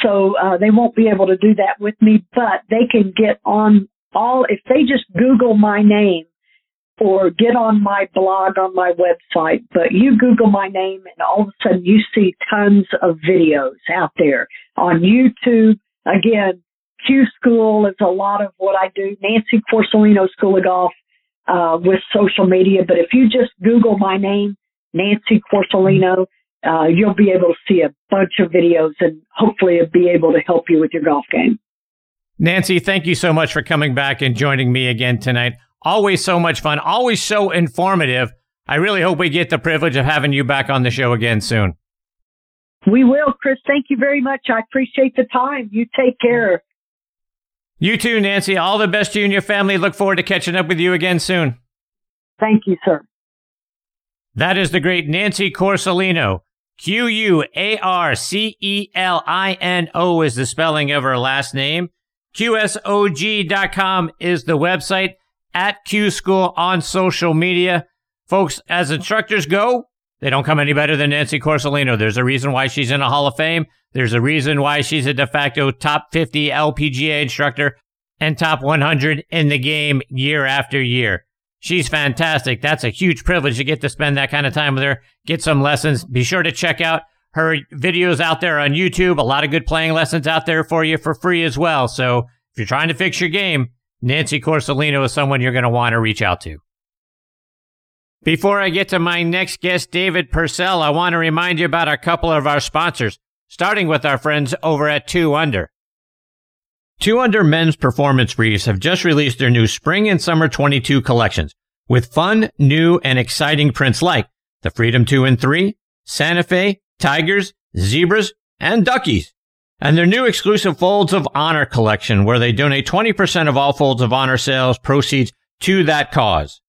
So uh, they won't be able to do that with me, but they can get on all, if they just Google my name or get on my blog on my website, but you Google my name and all of a sudden you see tons of videos out there on YouTube. Again, Q School is a lot of what I do. Nancy Quarcelino School of Golf, uh, with social media. But if you just Google my name, Nancy Quarcelino, uh, you'll be able to see a bunch of videos and hopefully be able to help you with your golf game. Nancy, thank you so much for coming back and joining me again tonight. Always so much fun, always so informative. I really hope we get the privilege of having you back on the show again soon. We will, Chris. Thank you very much. I appreciate the time. You take care. You too, Nancy. All the best to you and your family. Look forward to catching up with you again soon. Thank you, sir. That is the great Nancy Quarcelino. Q U A R C E L I N O is the spelling of her last name. QSOG.com is the website at Q School on social media. Folks, as instructors go, they don't come any better than Nancy Quarcelino. There's a reason why she's in a Hall of Fame. There's a reason why she's a de facto top 50 LPGA instructor and top 100 in the game year after year. She's fantastic. That's a huge privilege to get to spend that kind of time with her, get some lessons. Be sure to check out her videos out there on YouTube. A lot of good playing lessons out there for you for free as well. So if you're trying to fix your game, Nancy Quarcelino is someone you're going to want to reach out to. Before I get to my next guest, David Pursell, I want to remind you about a couple of our sponsors, starting with our friends over at 2 Under. 2 Under men's performance briefs have just released their new spring and summer 22 collections with fun, new, and exciting prints like the Freedom 2 and 3, Santa Fe, Tigers, Zebras, and Duckies. And their new exclusive Folds of Honor collection where they donate 20% of all Folds of Honor sales proceeds to that cause.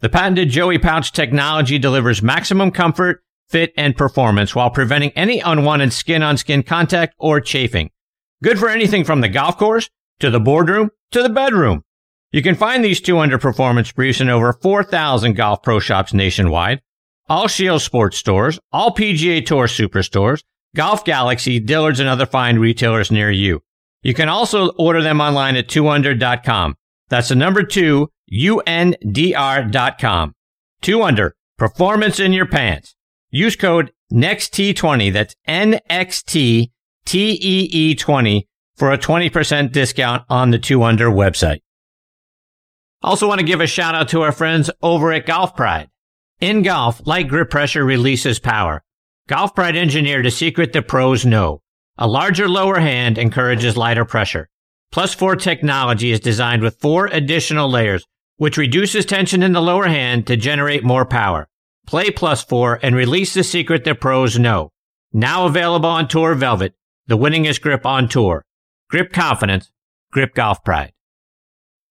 The patented Joey pouch technology delivers maximum comfort, fit, and performance while preventing any unwanted skin on skin contact or chafing. Good for anything from the golf course to the boardroom to the bedroom. You can find these 2 Under performance briefs in over 4,000 golf pro shops nationwide, all Scheels sports stores, all PGA Tour superstores, Golf Galaxy, Dillard's, and other fine retailers near you. You can also order them online at 2undr.com. That's the number two, UNDR.com. Two under, performance in your pants. Use code NEXT20, that's N-X-T-T-E-E-20 for a 20% discount on the Two Under website. Also want to give a shout out to our friends over at Golf Pride. In golf, light grip pressure releases power. Golf Pride engineered a secret the pros know. A larger lower hand encourages lighter pressure. Plus 4 technology is designed with four additional layers, which reduces tension in the lower hand to generate more power. Play Plus 4 and release the secret the pros know. Now available on Tour Velvet, the winningest grip on tour. Grip confidence, grip golf pride.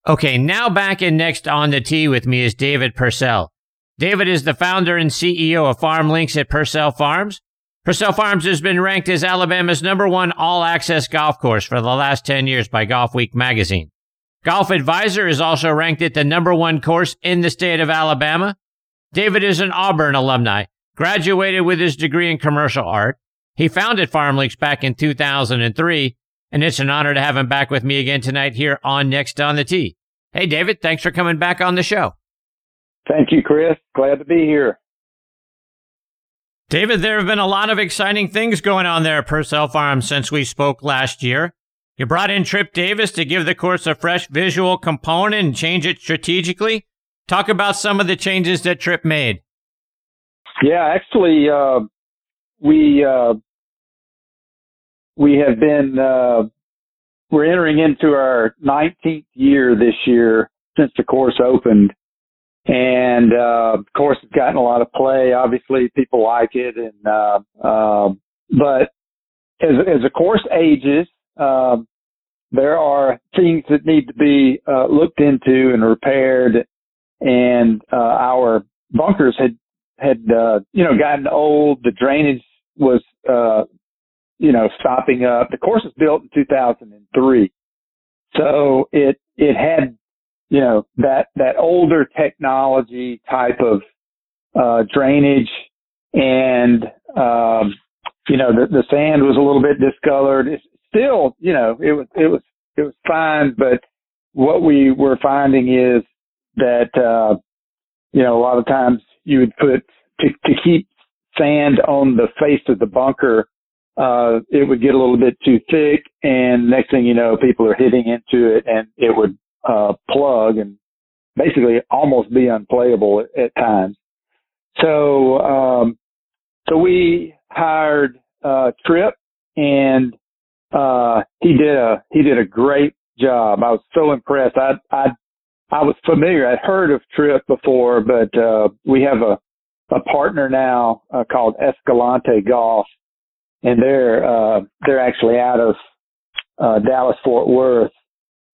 Okay, now back in next on the tee with me is David Pursell. David is the founder and CEO of Farm Links at Pursell Farms. Pursell Farms has been ranked as Alabama's number one all access golf course for the last 10 years by Golf Week magazine. Golf Advisor is also ranked at the number one course in the state of Alabama. David is an Auburn alumni, graduated with his degree in commercial art. He founded Farm Links back in 2003, and it's an honor to have him back with me again tonight here on Next on the Tee. Hey, David, thanks for coming back on the show. Thank you, Chris. Glad to be here. David, there have been a lot of exciting things going on there at Pursell Farm since we spoke last year. You brought in Tripp Davis to give the course a fresh visual component and change it strategically. Talk about some of the changes that Tripp made. Yeah, actually, uh, we uh, we have been uh, we're entering into our 19th year this year since the course opened, and uh, of course it's gotten a lot of play. Obviously, people like it, and uh, uh, but as as the course ages, um, there are things that need to be uh, looked into and repaired, and uh, our bunkers had had uh, you know gotten old. The drainage was uh, you know stopping up. The course was built in 2003, so it it had you know that that older technology type of uh, drainage, and um, you know the the sand was a little bit discolored. It's still you know it was it was it was fine, but what we were finding is that uh, you know a lot of times you would put to, to keep sand on the face of the bunker, uh, it would get a little bit too thick, and next thing you know, people are hitting into it, and it would uh, plug and basically almost be unplayable at, at times. So, um, so we hired uh, Tripp, and uh, he did a he did a great job. I was so impressed. I I I was familiar. I'd heard of Tripp before, but uh, we have a a partner now uh, called Escalante Golf, and they're uh, they're actually out of uh, Dallas Fort Worth,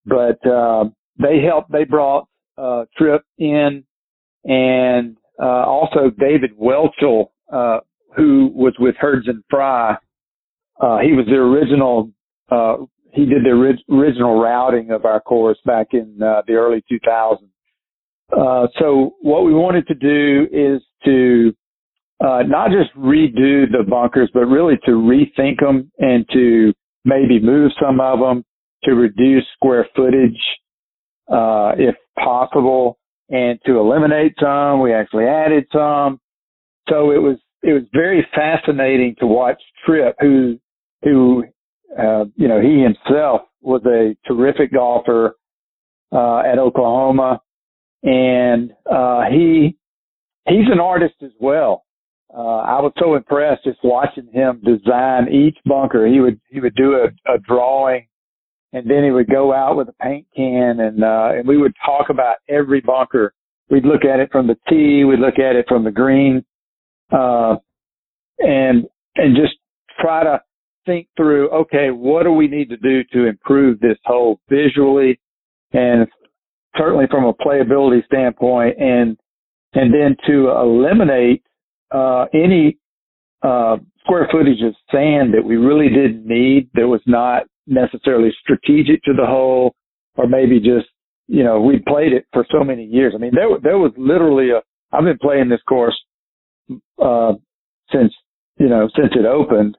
but uh, they helped. They brought uh, Tripp in, and uh, also David Whelchel, uh, who was with Hurdzan Fry. Uh, he was the original. Uh, he did the ori- original routing of our course back in uh, the early 2000s. Uh, so what we wanted to do is to uh, not just redo the bunkers, but really to rethink them and to maybe move some of them to reduce square footage, uh, if possible, and to eliminate some. We actually added some. So it was, it was very fascinating to watch Tripp, who, who, uh, you know, he himself was a terrific golfer, uh, at Oklahoma and uh, he he's an artist as well. Uh, I was so impressed just watching him design each bunker. He would he would do a, a drawing, and then he would go out with a paint can, and uh, and we would talk about every bunker. We'd look at it from the tee, we'd look at it from the green, uh, and and just try to think through. Okay, what do we need to do to improve this hole visually and certainly from a playability standpoint, and and then to eliminate uh, any uh, square footage of sand that we really didn't need, that was not necessarily strategic to the hole, or maybe just you know we played it for so many years. I mean, there there was literally a I've been playing this course uh, since you know since it opened.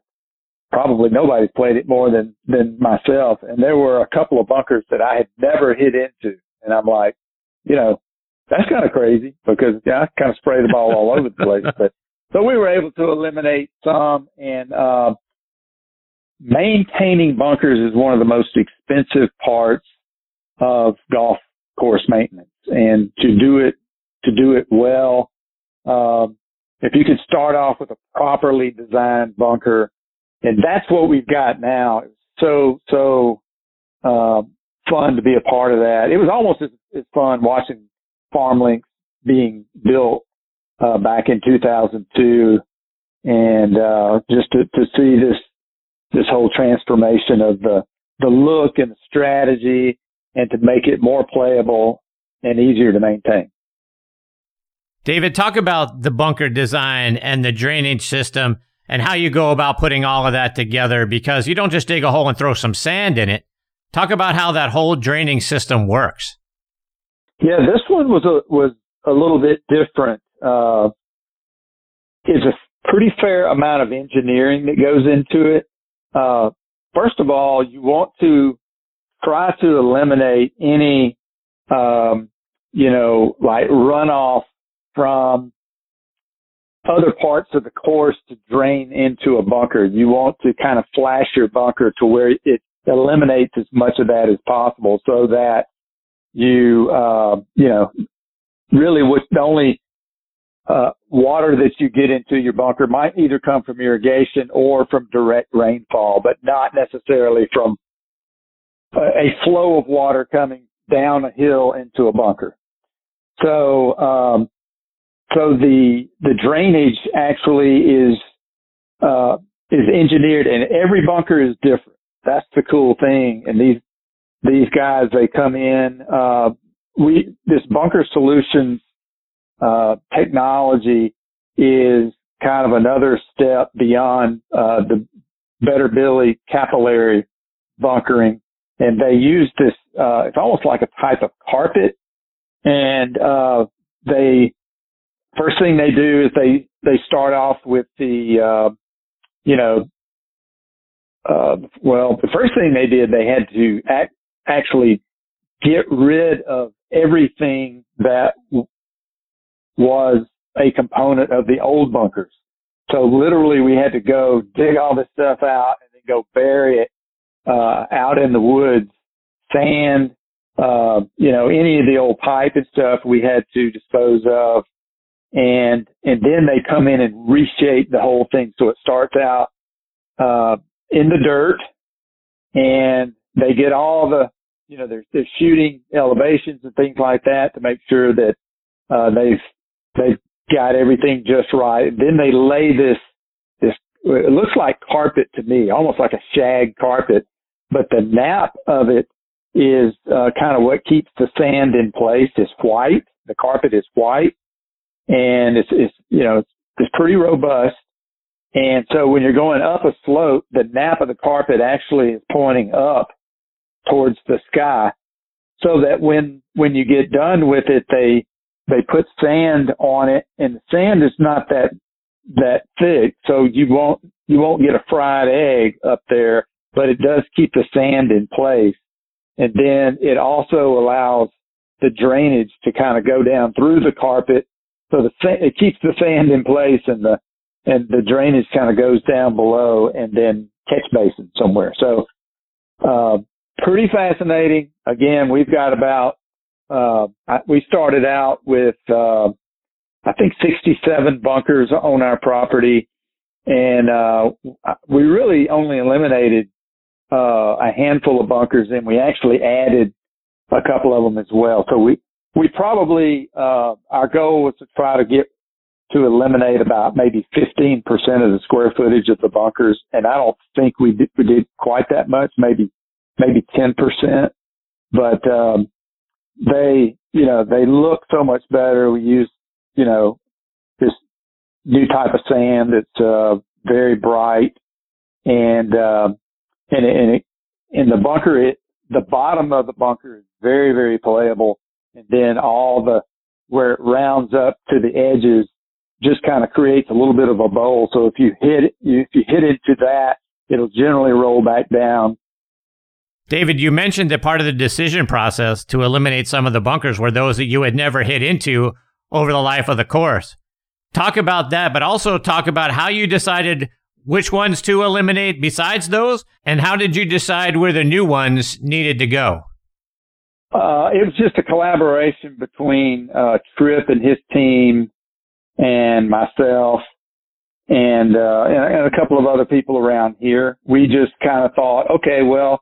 Probably nobody's played it more than than myself, and there were a couple of bunkers that I had never hit into and I'm like, you know, that's kind of crazy because yeah, I kind of spray the ball all over the place. But so we were able to eliminate some and uh, maintaining bunkers is one of the most expensive parts of golf course maintenance. And to do it, to do it well, um, if you could start off with a properly designed bunker, and that's what we've got now. So, so, um, fun to be a part of that. It was almost as, as fun watching Farm Links being built uh, back in 2002, and uh, just to, to see this this whole transformation of the the look and the strategy, and to make it more playable and easier to maintain. David, talk about the bunker design and the drainage system and how you go about putting all of that together because you don't just dig a hole and throw some sand in it Talk about how that whole draining system works. Yeah, this one was a was a little bit different. Uh, it's a pretty fair amount of engineering that goes into it. Uh, first of all, you want to try to eliminate any, um, you know, like runoff from other parts of the course to drain into a bunker. You want to kind of flash your bunker to where it eliminates as much of that as possible so that you, uh, you know, really with the only uh, water that you get into your bunker might either come from irrigation or from direct rainfall, but not necessarily from a flow of water coming down a hill into a bunker. So, um, so the the drainage actually is uh, is engineered, and every bunker is different. That's the cool thing. And these these guys, they come in. Uh, we this bunker solutions uh, technology is kind of another step beyond uh, the Better Billy capillary bunkering, and they use this. Uh, it's almost like a type of carpet, and uh, they first thing they do is they they start off with the uh, you know uh, well the first thing they did they had to act, actually get rid of everything that was a component of the old bunkers. So literally we had to go dig all this stuff out and then go bury it uh, out in the woods, sand, uh, you know, any of the old pipe and stuff we had to dispose of. And and then they come in and reshape the whole thing. So it starts out uh, in the dirt, and they get all the you know they're they're shooting elevations and things like that to make sure that uh, they've they've got everything just right. Then they lay this this it looks like carpet to me, almost like a shag carpet, but the nap of it is uh, kind of what keeps the sand in place. It's white. The carpet is white and it's, it's you know, it's, it's pretty robust. And so when you're going up a slope, the nap of the carpet actually is pointing up towards the sky so that when, when you get done with it, they, they put sand on it and the sand is not that, that thick. So you won't, you won't get a fried egg up there, but it does keep the sand in place. And then it also allows the drainage to kind of go down through the carpet so the it keeps the sand in place and the and the drainage kind of goes down below and then catch basin somewhere. So uh, pretty fascinating. Again, we've got about uh, we started out with uh, I think 67 bunkers on our property, and uh, we really only eliminated uh, a handful of bunkers, and we actually added a couple of them as well. So we we probably uh, our goal was to try to get to eliminate about maybe 15% of the square footage of the bunkers, and I don't think we did, we did quite that much, maybe maybe 10%. But um, they, you know, they look so much better. We use, you know, this new type of sand that's uh, very bright, and uh, and and it, in the bunker, it the bottom of the bunker is very very playable and then all the where it rounds up to the edges just kind of creates a little bit of a bowl. So if you hit it, if you hit into that, it'll generally roll back down. David, you mentioned that part of the decision process to eliminate some of the bunkers were those that you had never hit into over the life of the course. Talk about that, but also talk about how you decided which ones to eliminate besides those, and how did you decide where the new ones needed to go? Uh, it was just a collaboration between uh, Tripp and his team and myself and, uh, and a couple of other people around here. We just kind of thought, okay, well,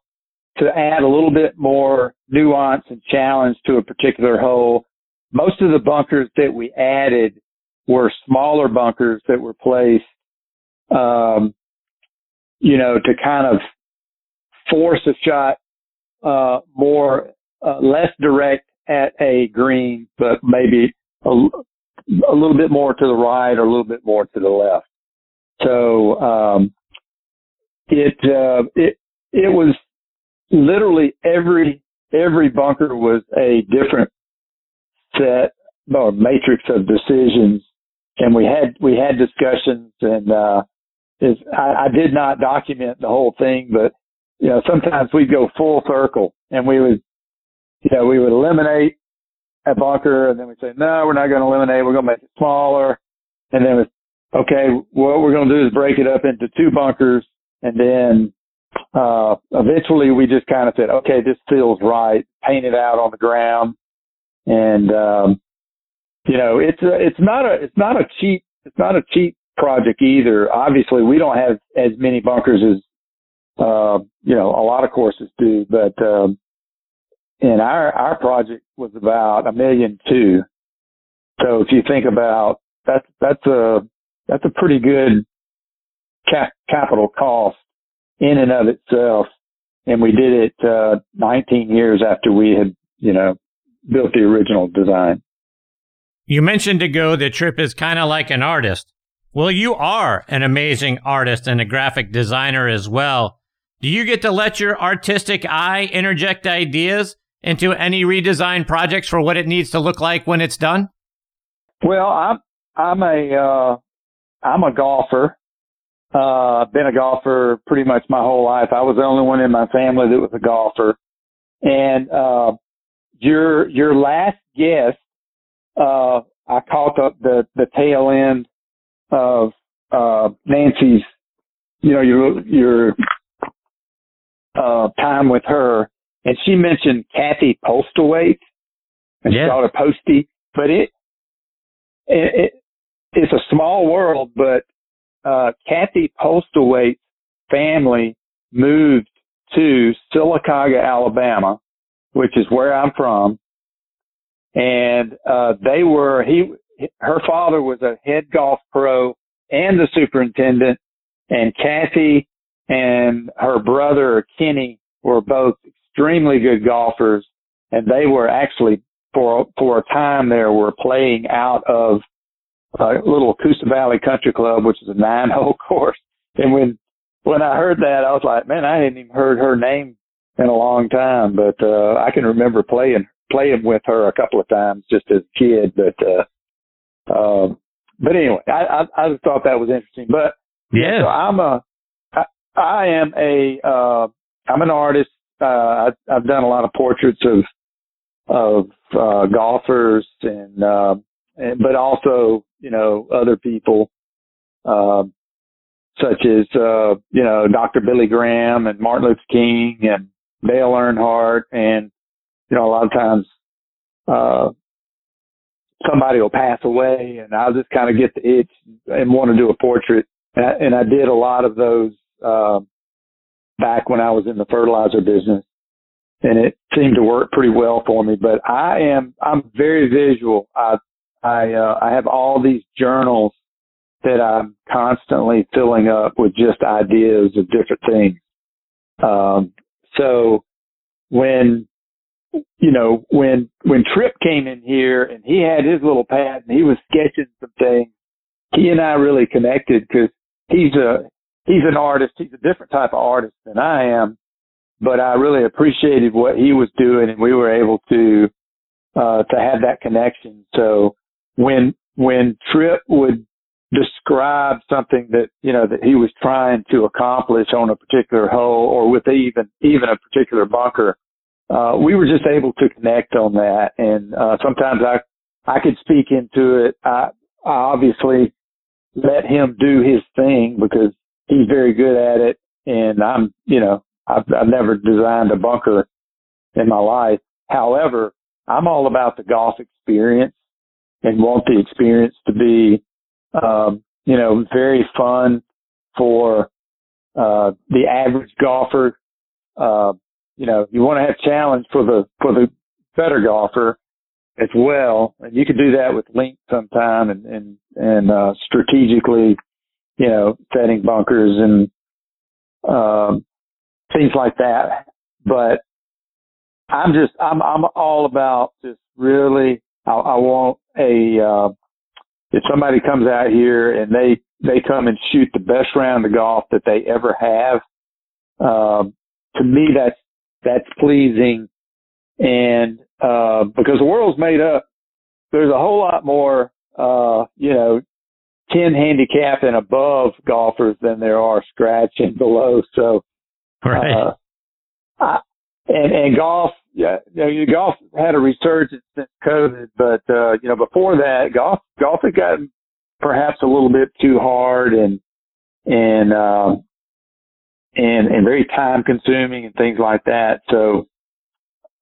to add a little bit more nuance and challenge to a particular hole, most of the bunkers that we added were smaller bunkers that were placed, um, you know, to kind of force a shot uh, more uh, less direct at a green, but maybe a, a little bit more to the right or a little bit more to the left. So um, it uh, it it was literally every every bunker was a different set or matrix of decisions, and we had we had discussions, and uh, is I, I did not document the whole thing, but you know sometimes we'd go full circle, and we would you know we would eliminate a bunker, and then we'd say no, we're not going to eliminate, we're going to make it smaller, and then it's okay, what we're going to do is break it up into two bunkers, and then uh, eventually we just kind of said, okay, this feels right. Paint it out on the ground, and um, you know, it's a, it's not a it's not a cheap it's not a cheap project either. Obviously, we don't have as many bunkers as uh, you know a lot of courses do, but um, and our our project was about a million two. So if you think about that's that's a that's a pretty good cap, capital cost in and of itself. And we did it, uh, 19 years after we had, you know, built the original design. You mentioned ago that Tripp is kind of like an artist. Well, you are an amazing artist and a graphic designer as well. Do you get to let your artistic eye interject ideas into any redesign projects for what it needs to look like when it's done? Well, I'm I'm a uh, I'm a golfer. Uh, been a golfer pretty much my whole life. I was the only one in my family that was a golfer. And, uh, your, your last guest, uh, I caught up the, the tail end of, uh, Nancy's, you know, your, your, uh, time with her. And she mentioned Kathy Postlewait and yeah. she called her Posty, but it, it, it, it's a small world, but uh, Kathy Postlewait's family moved to Sylacauga, Alabama, which is where I'm from. And, uh, they were, he, her father was a head golf pro and the superintendent and Kathy and her brother Kenny were both extremely good golfers and they were actually for, for a time there were playing out of a little Coosa Valley Country Club, which is a nine hole course. And when, when I heard that, I was like, man, I hadn't even heard her name in a long time, but, uh, I can remember playing, playing with her a couple of times just as a kid, but, uh, um, but anyway, I, I, I just thought that was interesting, but yeah, so I'm a, I, I am a, uh, I'm an artist. Uh, I, I've done a lot of portraits of, of, uh, golfers and, uh, and, but also you know, other people, um, such as, uh, you know, Dr. Billy Graham and Martin Luther King and Dale Earnhardt. And, you know, a lot of times, uh, somebody will pass away and I'll just kind of get the itch and want to do a portrait. And I, and I did a lot of those, uh, back when I was in the fertilizer business and it seemed to work pretty well for me. But I am, I'm very visual. I I uh, I have all these journals that I'm constantly filling up with just ideas of different things. Um, so when you know when when Tripp came in here and he had his little pad and he was sketching some things, he and I really connected because he's a he's an artist. He's a different type of artist than I am, but I really appreciated what he was doing, and we were able to uh, to have that connection. So when when Tripp would describe something that you know that he was trying to accomplish on a particular hole or with even even a particular bunker, uh, we were just able to connect on that. And uh, sometimes I I could speak into it. I, I obviously let him do his thing because he's very good at it, and I'm you know I've, I've never designed a bunker in my life. However, I'm all about the golf experience and want the experience to be, um, you know, very fun for uh, the average golfer. Uh, you know, you want to have challenge for the for the better golfer as well, and you can do that with length sometime and and and uh, strategically, you know, setting bunkers and um, things like that. But I'm just I'm I'm all about just really I, I want a uh, if somebody comes out here and they they come and shoot the best round of golf that they ever have. Um, to me, that's that's pleasing. And, uh, because the world's made up, there's a whole lot more, uh, you know, 10 handicap and above golfers than there are scratch and below. So, right. Uh, I, and, and golf, yeah, you know, golf had a resurgence since COVID, but, uh, you know, before that, golf, golf had gotten perhaps a little bit too hard and, and, um, and, and very time consuming and things like that. So,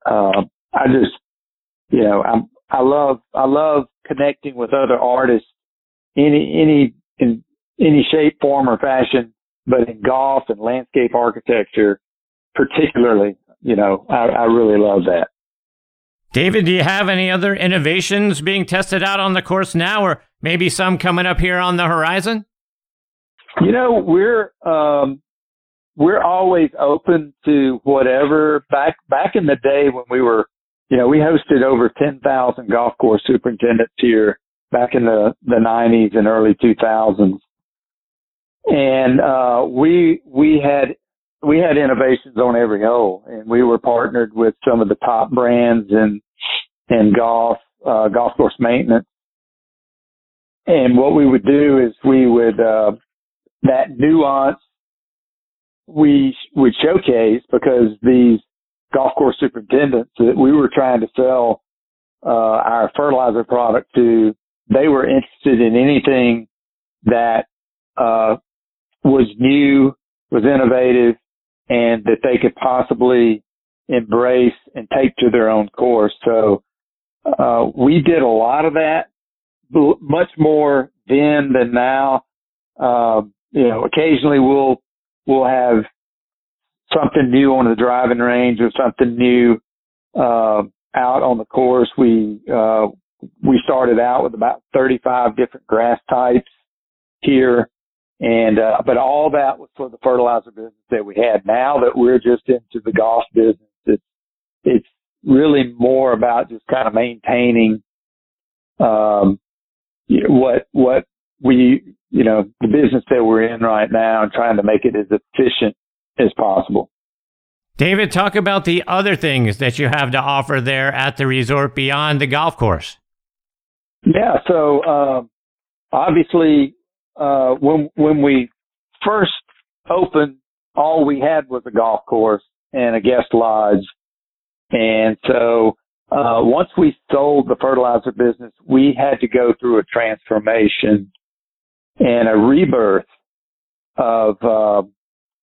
uh, I just, you know, I'm, I love, I love connecting with other artists, any, any, in any shape, form or fashion, but in golf and landscape architecture, particularly, you know, I, I really love that. David, do you have any other innovations being tested out on the course now, or maybe some coming up here on the horizon? You know, we're um, we're always open to whatever. Back back in the day when we were, you know, we hosted over ten thousand golf course superintendents here back in the the nineties and early two thousands, and uh, we we had we had innovations on every hole, and we were partnered with some of the top brands in in golf, uh, golf course maintenance. And what we would do is we would uh, that nuance we would showcase because these golf course superintendents that we were trying to sell uh, our fertilizer product to, they were interested in anything that uh, was new, was innovative, and that they could possibly embrace and take to their own course. So uh, we did a lot of that, much more then than now. Uh, you know, occasionally we'll we'll have something new on the driving range or something new uh, out on the course. We uh, we started out with about 35 different grass types here and, uh, but all that was for the fertilizer business that we had. Now that we're just into the golf business, it's, it's really more about just kind of maintaining, um, what, what we, you know, the business that we're in right now and trying to make it as efficient as possible. David, talk about the other things that you have to offer there at the resort beyond the golf course. Yeah, so um, obviously uh, when when we first opened, all we had was a golf course and a guest lodge, and so uh, once we sold the fertilizer business, we had to go through a transformation and a rebirth of uh,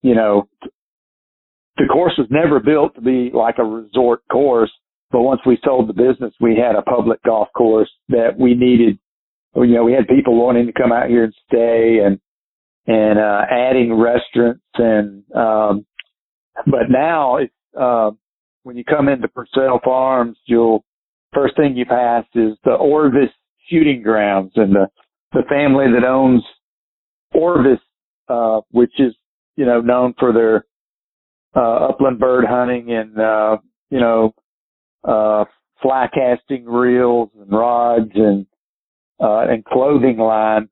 you know the course was never built to be like a resort course, but once we sold the business, we had a public golf course that we needed you know, we had people wanting to come out here and stay and, and, uh, adding restaurants and, um, but now it's, uh, when you come into Pursell Farms, you'll, first thing you pass is the Orvis shooting grounds and the, the family that owns Orvis, uh, which is, you know, known for their, uh, upland bird hunting and, uh, you know, uh, fly casting reels and rods and, uh, and clothing line.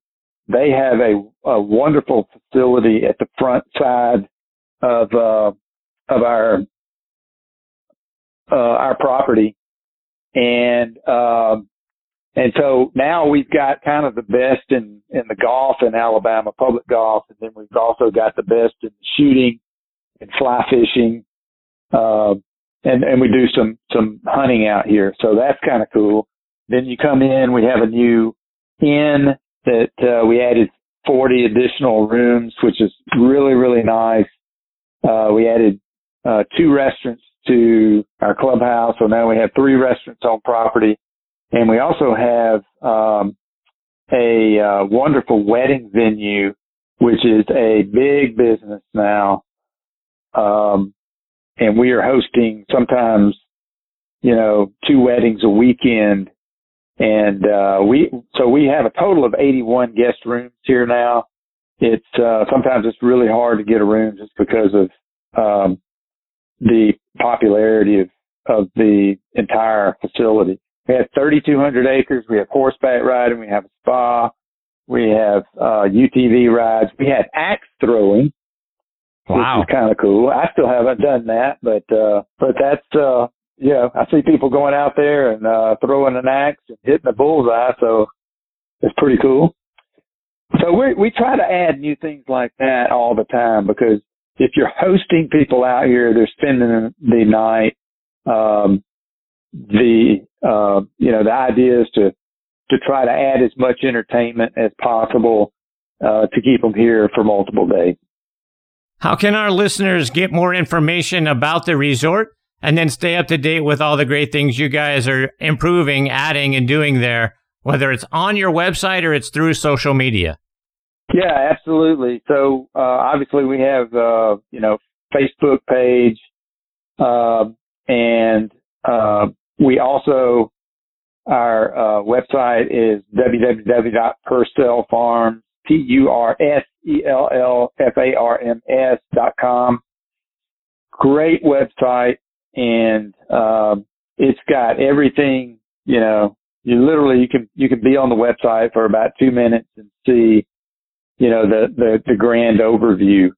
They have a, a wonderful facility at the front side of uh, of our uh, our property, and um, and so now we've got kind of the best in in the golf in Alabama, public golf, and then we've also got the best in shooting and fly fishing, uh, and and we do some some hunting out here, so that's kind of cool. Then you come in, we have a new inn that uh, we added 40 additional rooms, which is really, really nice. Uh, we added uh, two restaurants to our clubhouse, so now we have three restaurants on property, and we also have um, a uh, wonderful wedding venue, which is a big business now. Um, and we are hosting sometimes, you know, two weddings a weekend and, uh, we, so we have a total of 81 guest rooms here now. It's, uh, sometimes it's really hard to get a room just because of, um, the popularity of, of the entire facility. We have 3,200 acres. We have horseback riding. We have a spa. We have, uh, UTV rides. We have axe throwing, Wow. which is kind of cool. I still haven't done that, but uh, but that's uh, yeah. I see people going out there and uh, throwing an axe and hitting a bullseye, so it's pretty cool. So we we try to add new things like that all the time because if you're hosting people out here, they're spending the night. Um, the uh, you know the idea is to to try to add as much entertainment as possible uh, to keep them here for multiple days. How can our listeners get more information about the resort and then stay up to date with all the great things you guys are improving, adding, and doing there, whether it's on your website or it's through social media? Yeah, absolutely. So uh, obviously we have uh, you know Facebook page, uh, and uh, we also our uh, website is www.pursellfarms p u r s e l l f a r m s dot com. Great website, and um, it's got everything. You know, you literally you can you can be on the website for about two minutes and see you know, the, the, the grand overview.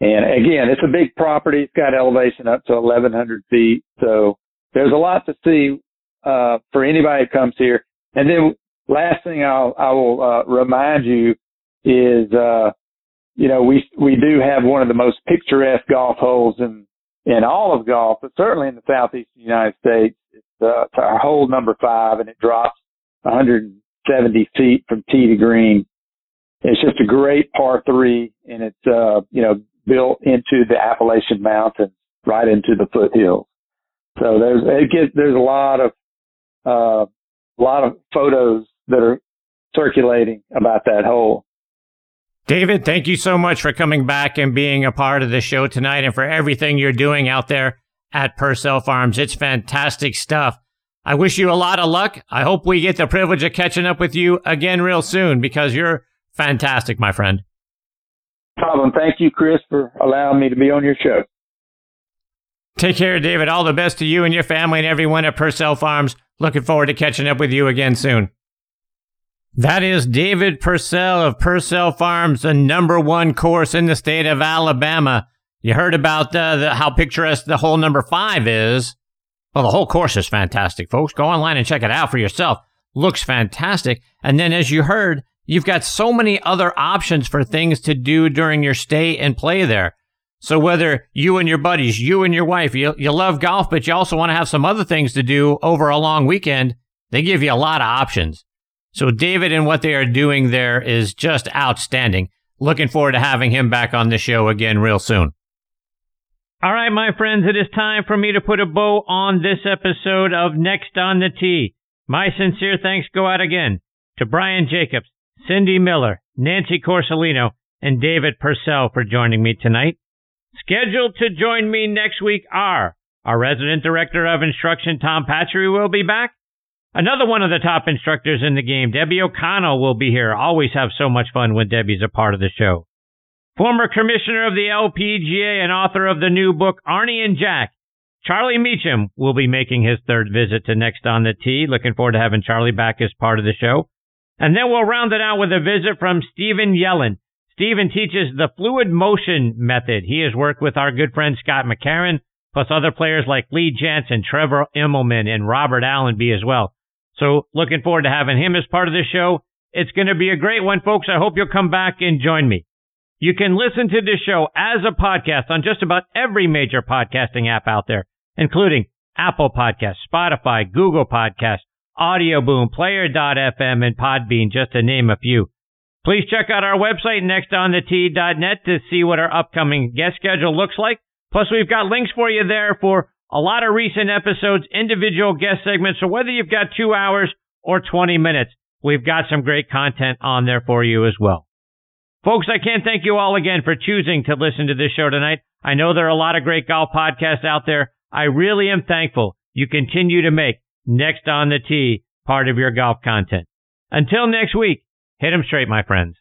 And again, it's a big property. It's got elevation up to 1100 feet. So there's a lot to see, uh, for anybody who comes here. And then last thing I'll, I will, uh, remind you is, uh, you know, we, we do have one of the most picturesque golf holes in, in all of golf, but certainly in the southeastern United States. It's, uh, it's our hole number five and it drops 170 feet from tee to green. It's just a great par three, and it's uh, you know built into the Appalachian Mountains, right into the foothills. So there's it gets there's a lot of uh, a lot of photos that are circulating about that hole. David, thank you so much for coming back and being a part of the show tonight, and for everything you're doing out there at Pursell Farms. It's fantastic stuff. I wish you a lot of luck. I hope we get the privilege of catching up with you again real soon because you're Fantastic, my friend. Problem. Thank you, Chris, for allowing me to be on your show. Take care, David. All the best to you and your family and everyone at Pursell Farms. Looking forward to catching up with you again soon. That is David Pursell of Pursell Farms, the number one course in the state of Alabama. You heard about uh, the, how picturesque the hole number five is. Well, the whole course is fantastic, folks. Go online and check it out for yourself. Looks fantastic. And then, as you heard, You've got so many other options for things to do during your stay and play there. So whether you and your buddies, you and your wife, you, you love golf, but you also want to have some other things to do over a long weekend, they give you a lot of options. So David and what they are doing there is just outstanding. Looking forward to having him back on the show again real soon. All right, my friends, it is time for me to put a bow on this episode of Next on the Tee. My sincere thanks go out again to Brian Jacobs, Cindy Miller, Nancy Quarcelino, and David Pursell for joining me tonight. Scheduled to join me next week are our resident director of instruction, Tom Patchery, will be back. Another one of the top instructors in the game, Debbie O'Connell, will be here. Always have so much fun when Debbie's a part of the show. Former commissioner of the LPGA and author of the new book, Arnie and Jack, Charlie Mechem, will be making his third visit to Next on the Tee. Looking forward to having Charlie back as part of the show. And then we'll round it out with a visit from Stephen Yellen. Stephen teaches the fluid motion method. He has worked with our good friend Scott McCarron, plus other players like Lee Janzen, Trevor Immelman, and Robert Allenby as well. So looking forward to having him as part of the show. It's going to be a great one, folks. I hope you'll come back and join me. You can listen to this show as a podcast on just about every major podcasting app out there, including Apple Podcasts, Spotify, Google Podcasts, Audio Boom, Player.fm, and Podbean, just to name a few. Please check out our website, nextonthetee.net, to see what our upcoming guest schedule looks like. Plus, we've got links for you there for a lot of recent episodes, individual guest segments. So whether you've got two hours or 20 minutes, we've got some great content on there for you as well. Folks, I can't thank you all again for choosing to listen to this show tonight. I know there are a lot of great golf podcasts out there. I really am thankful you continue to make next on the tee part of your golf content. Until next week, hit 'em straight, my friends.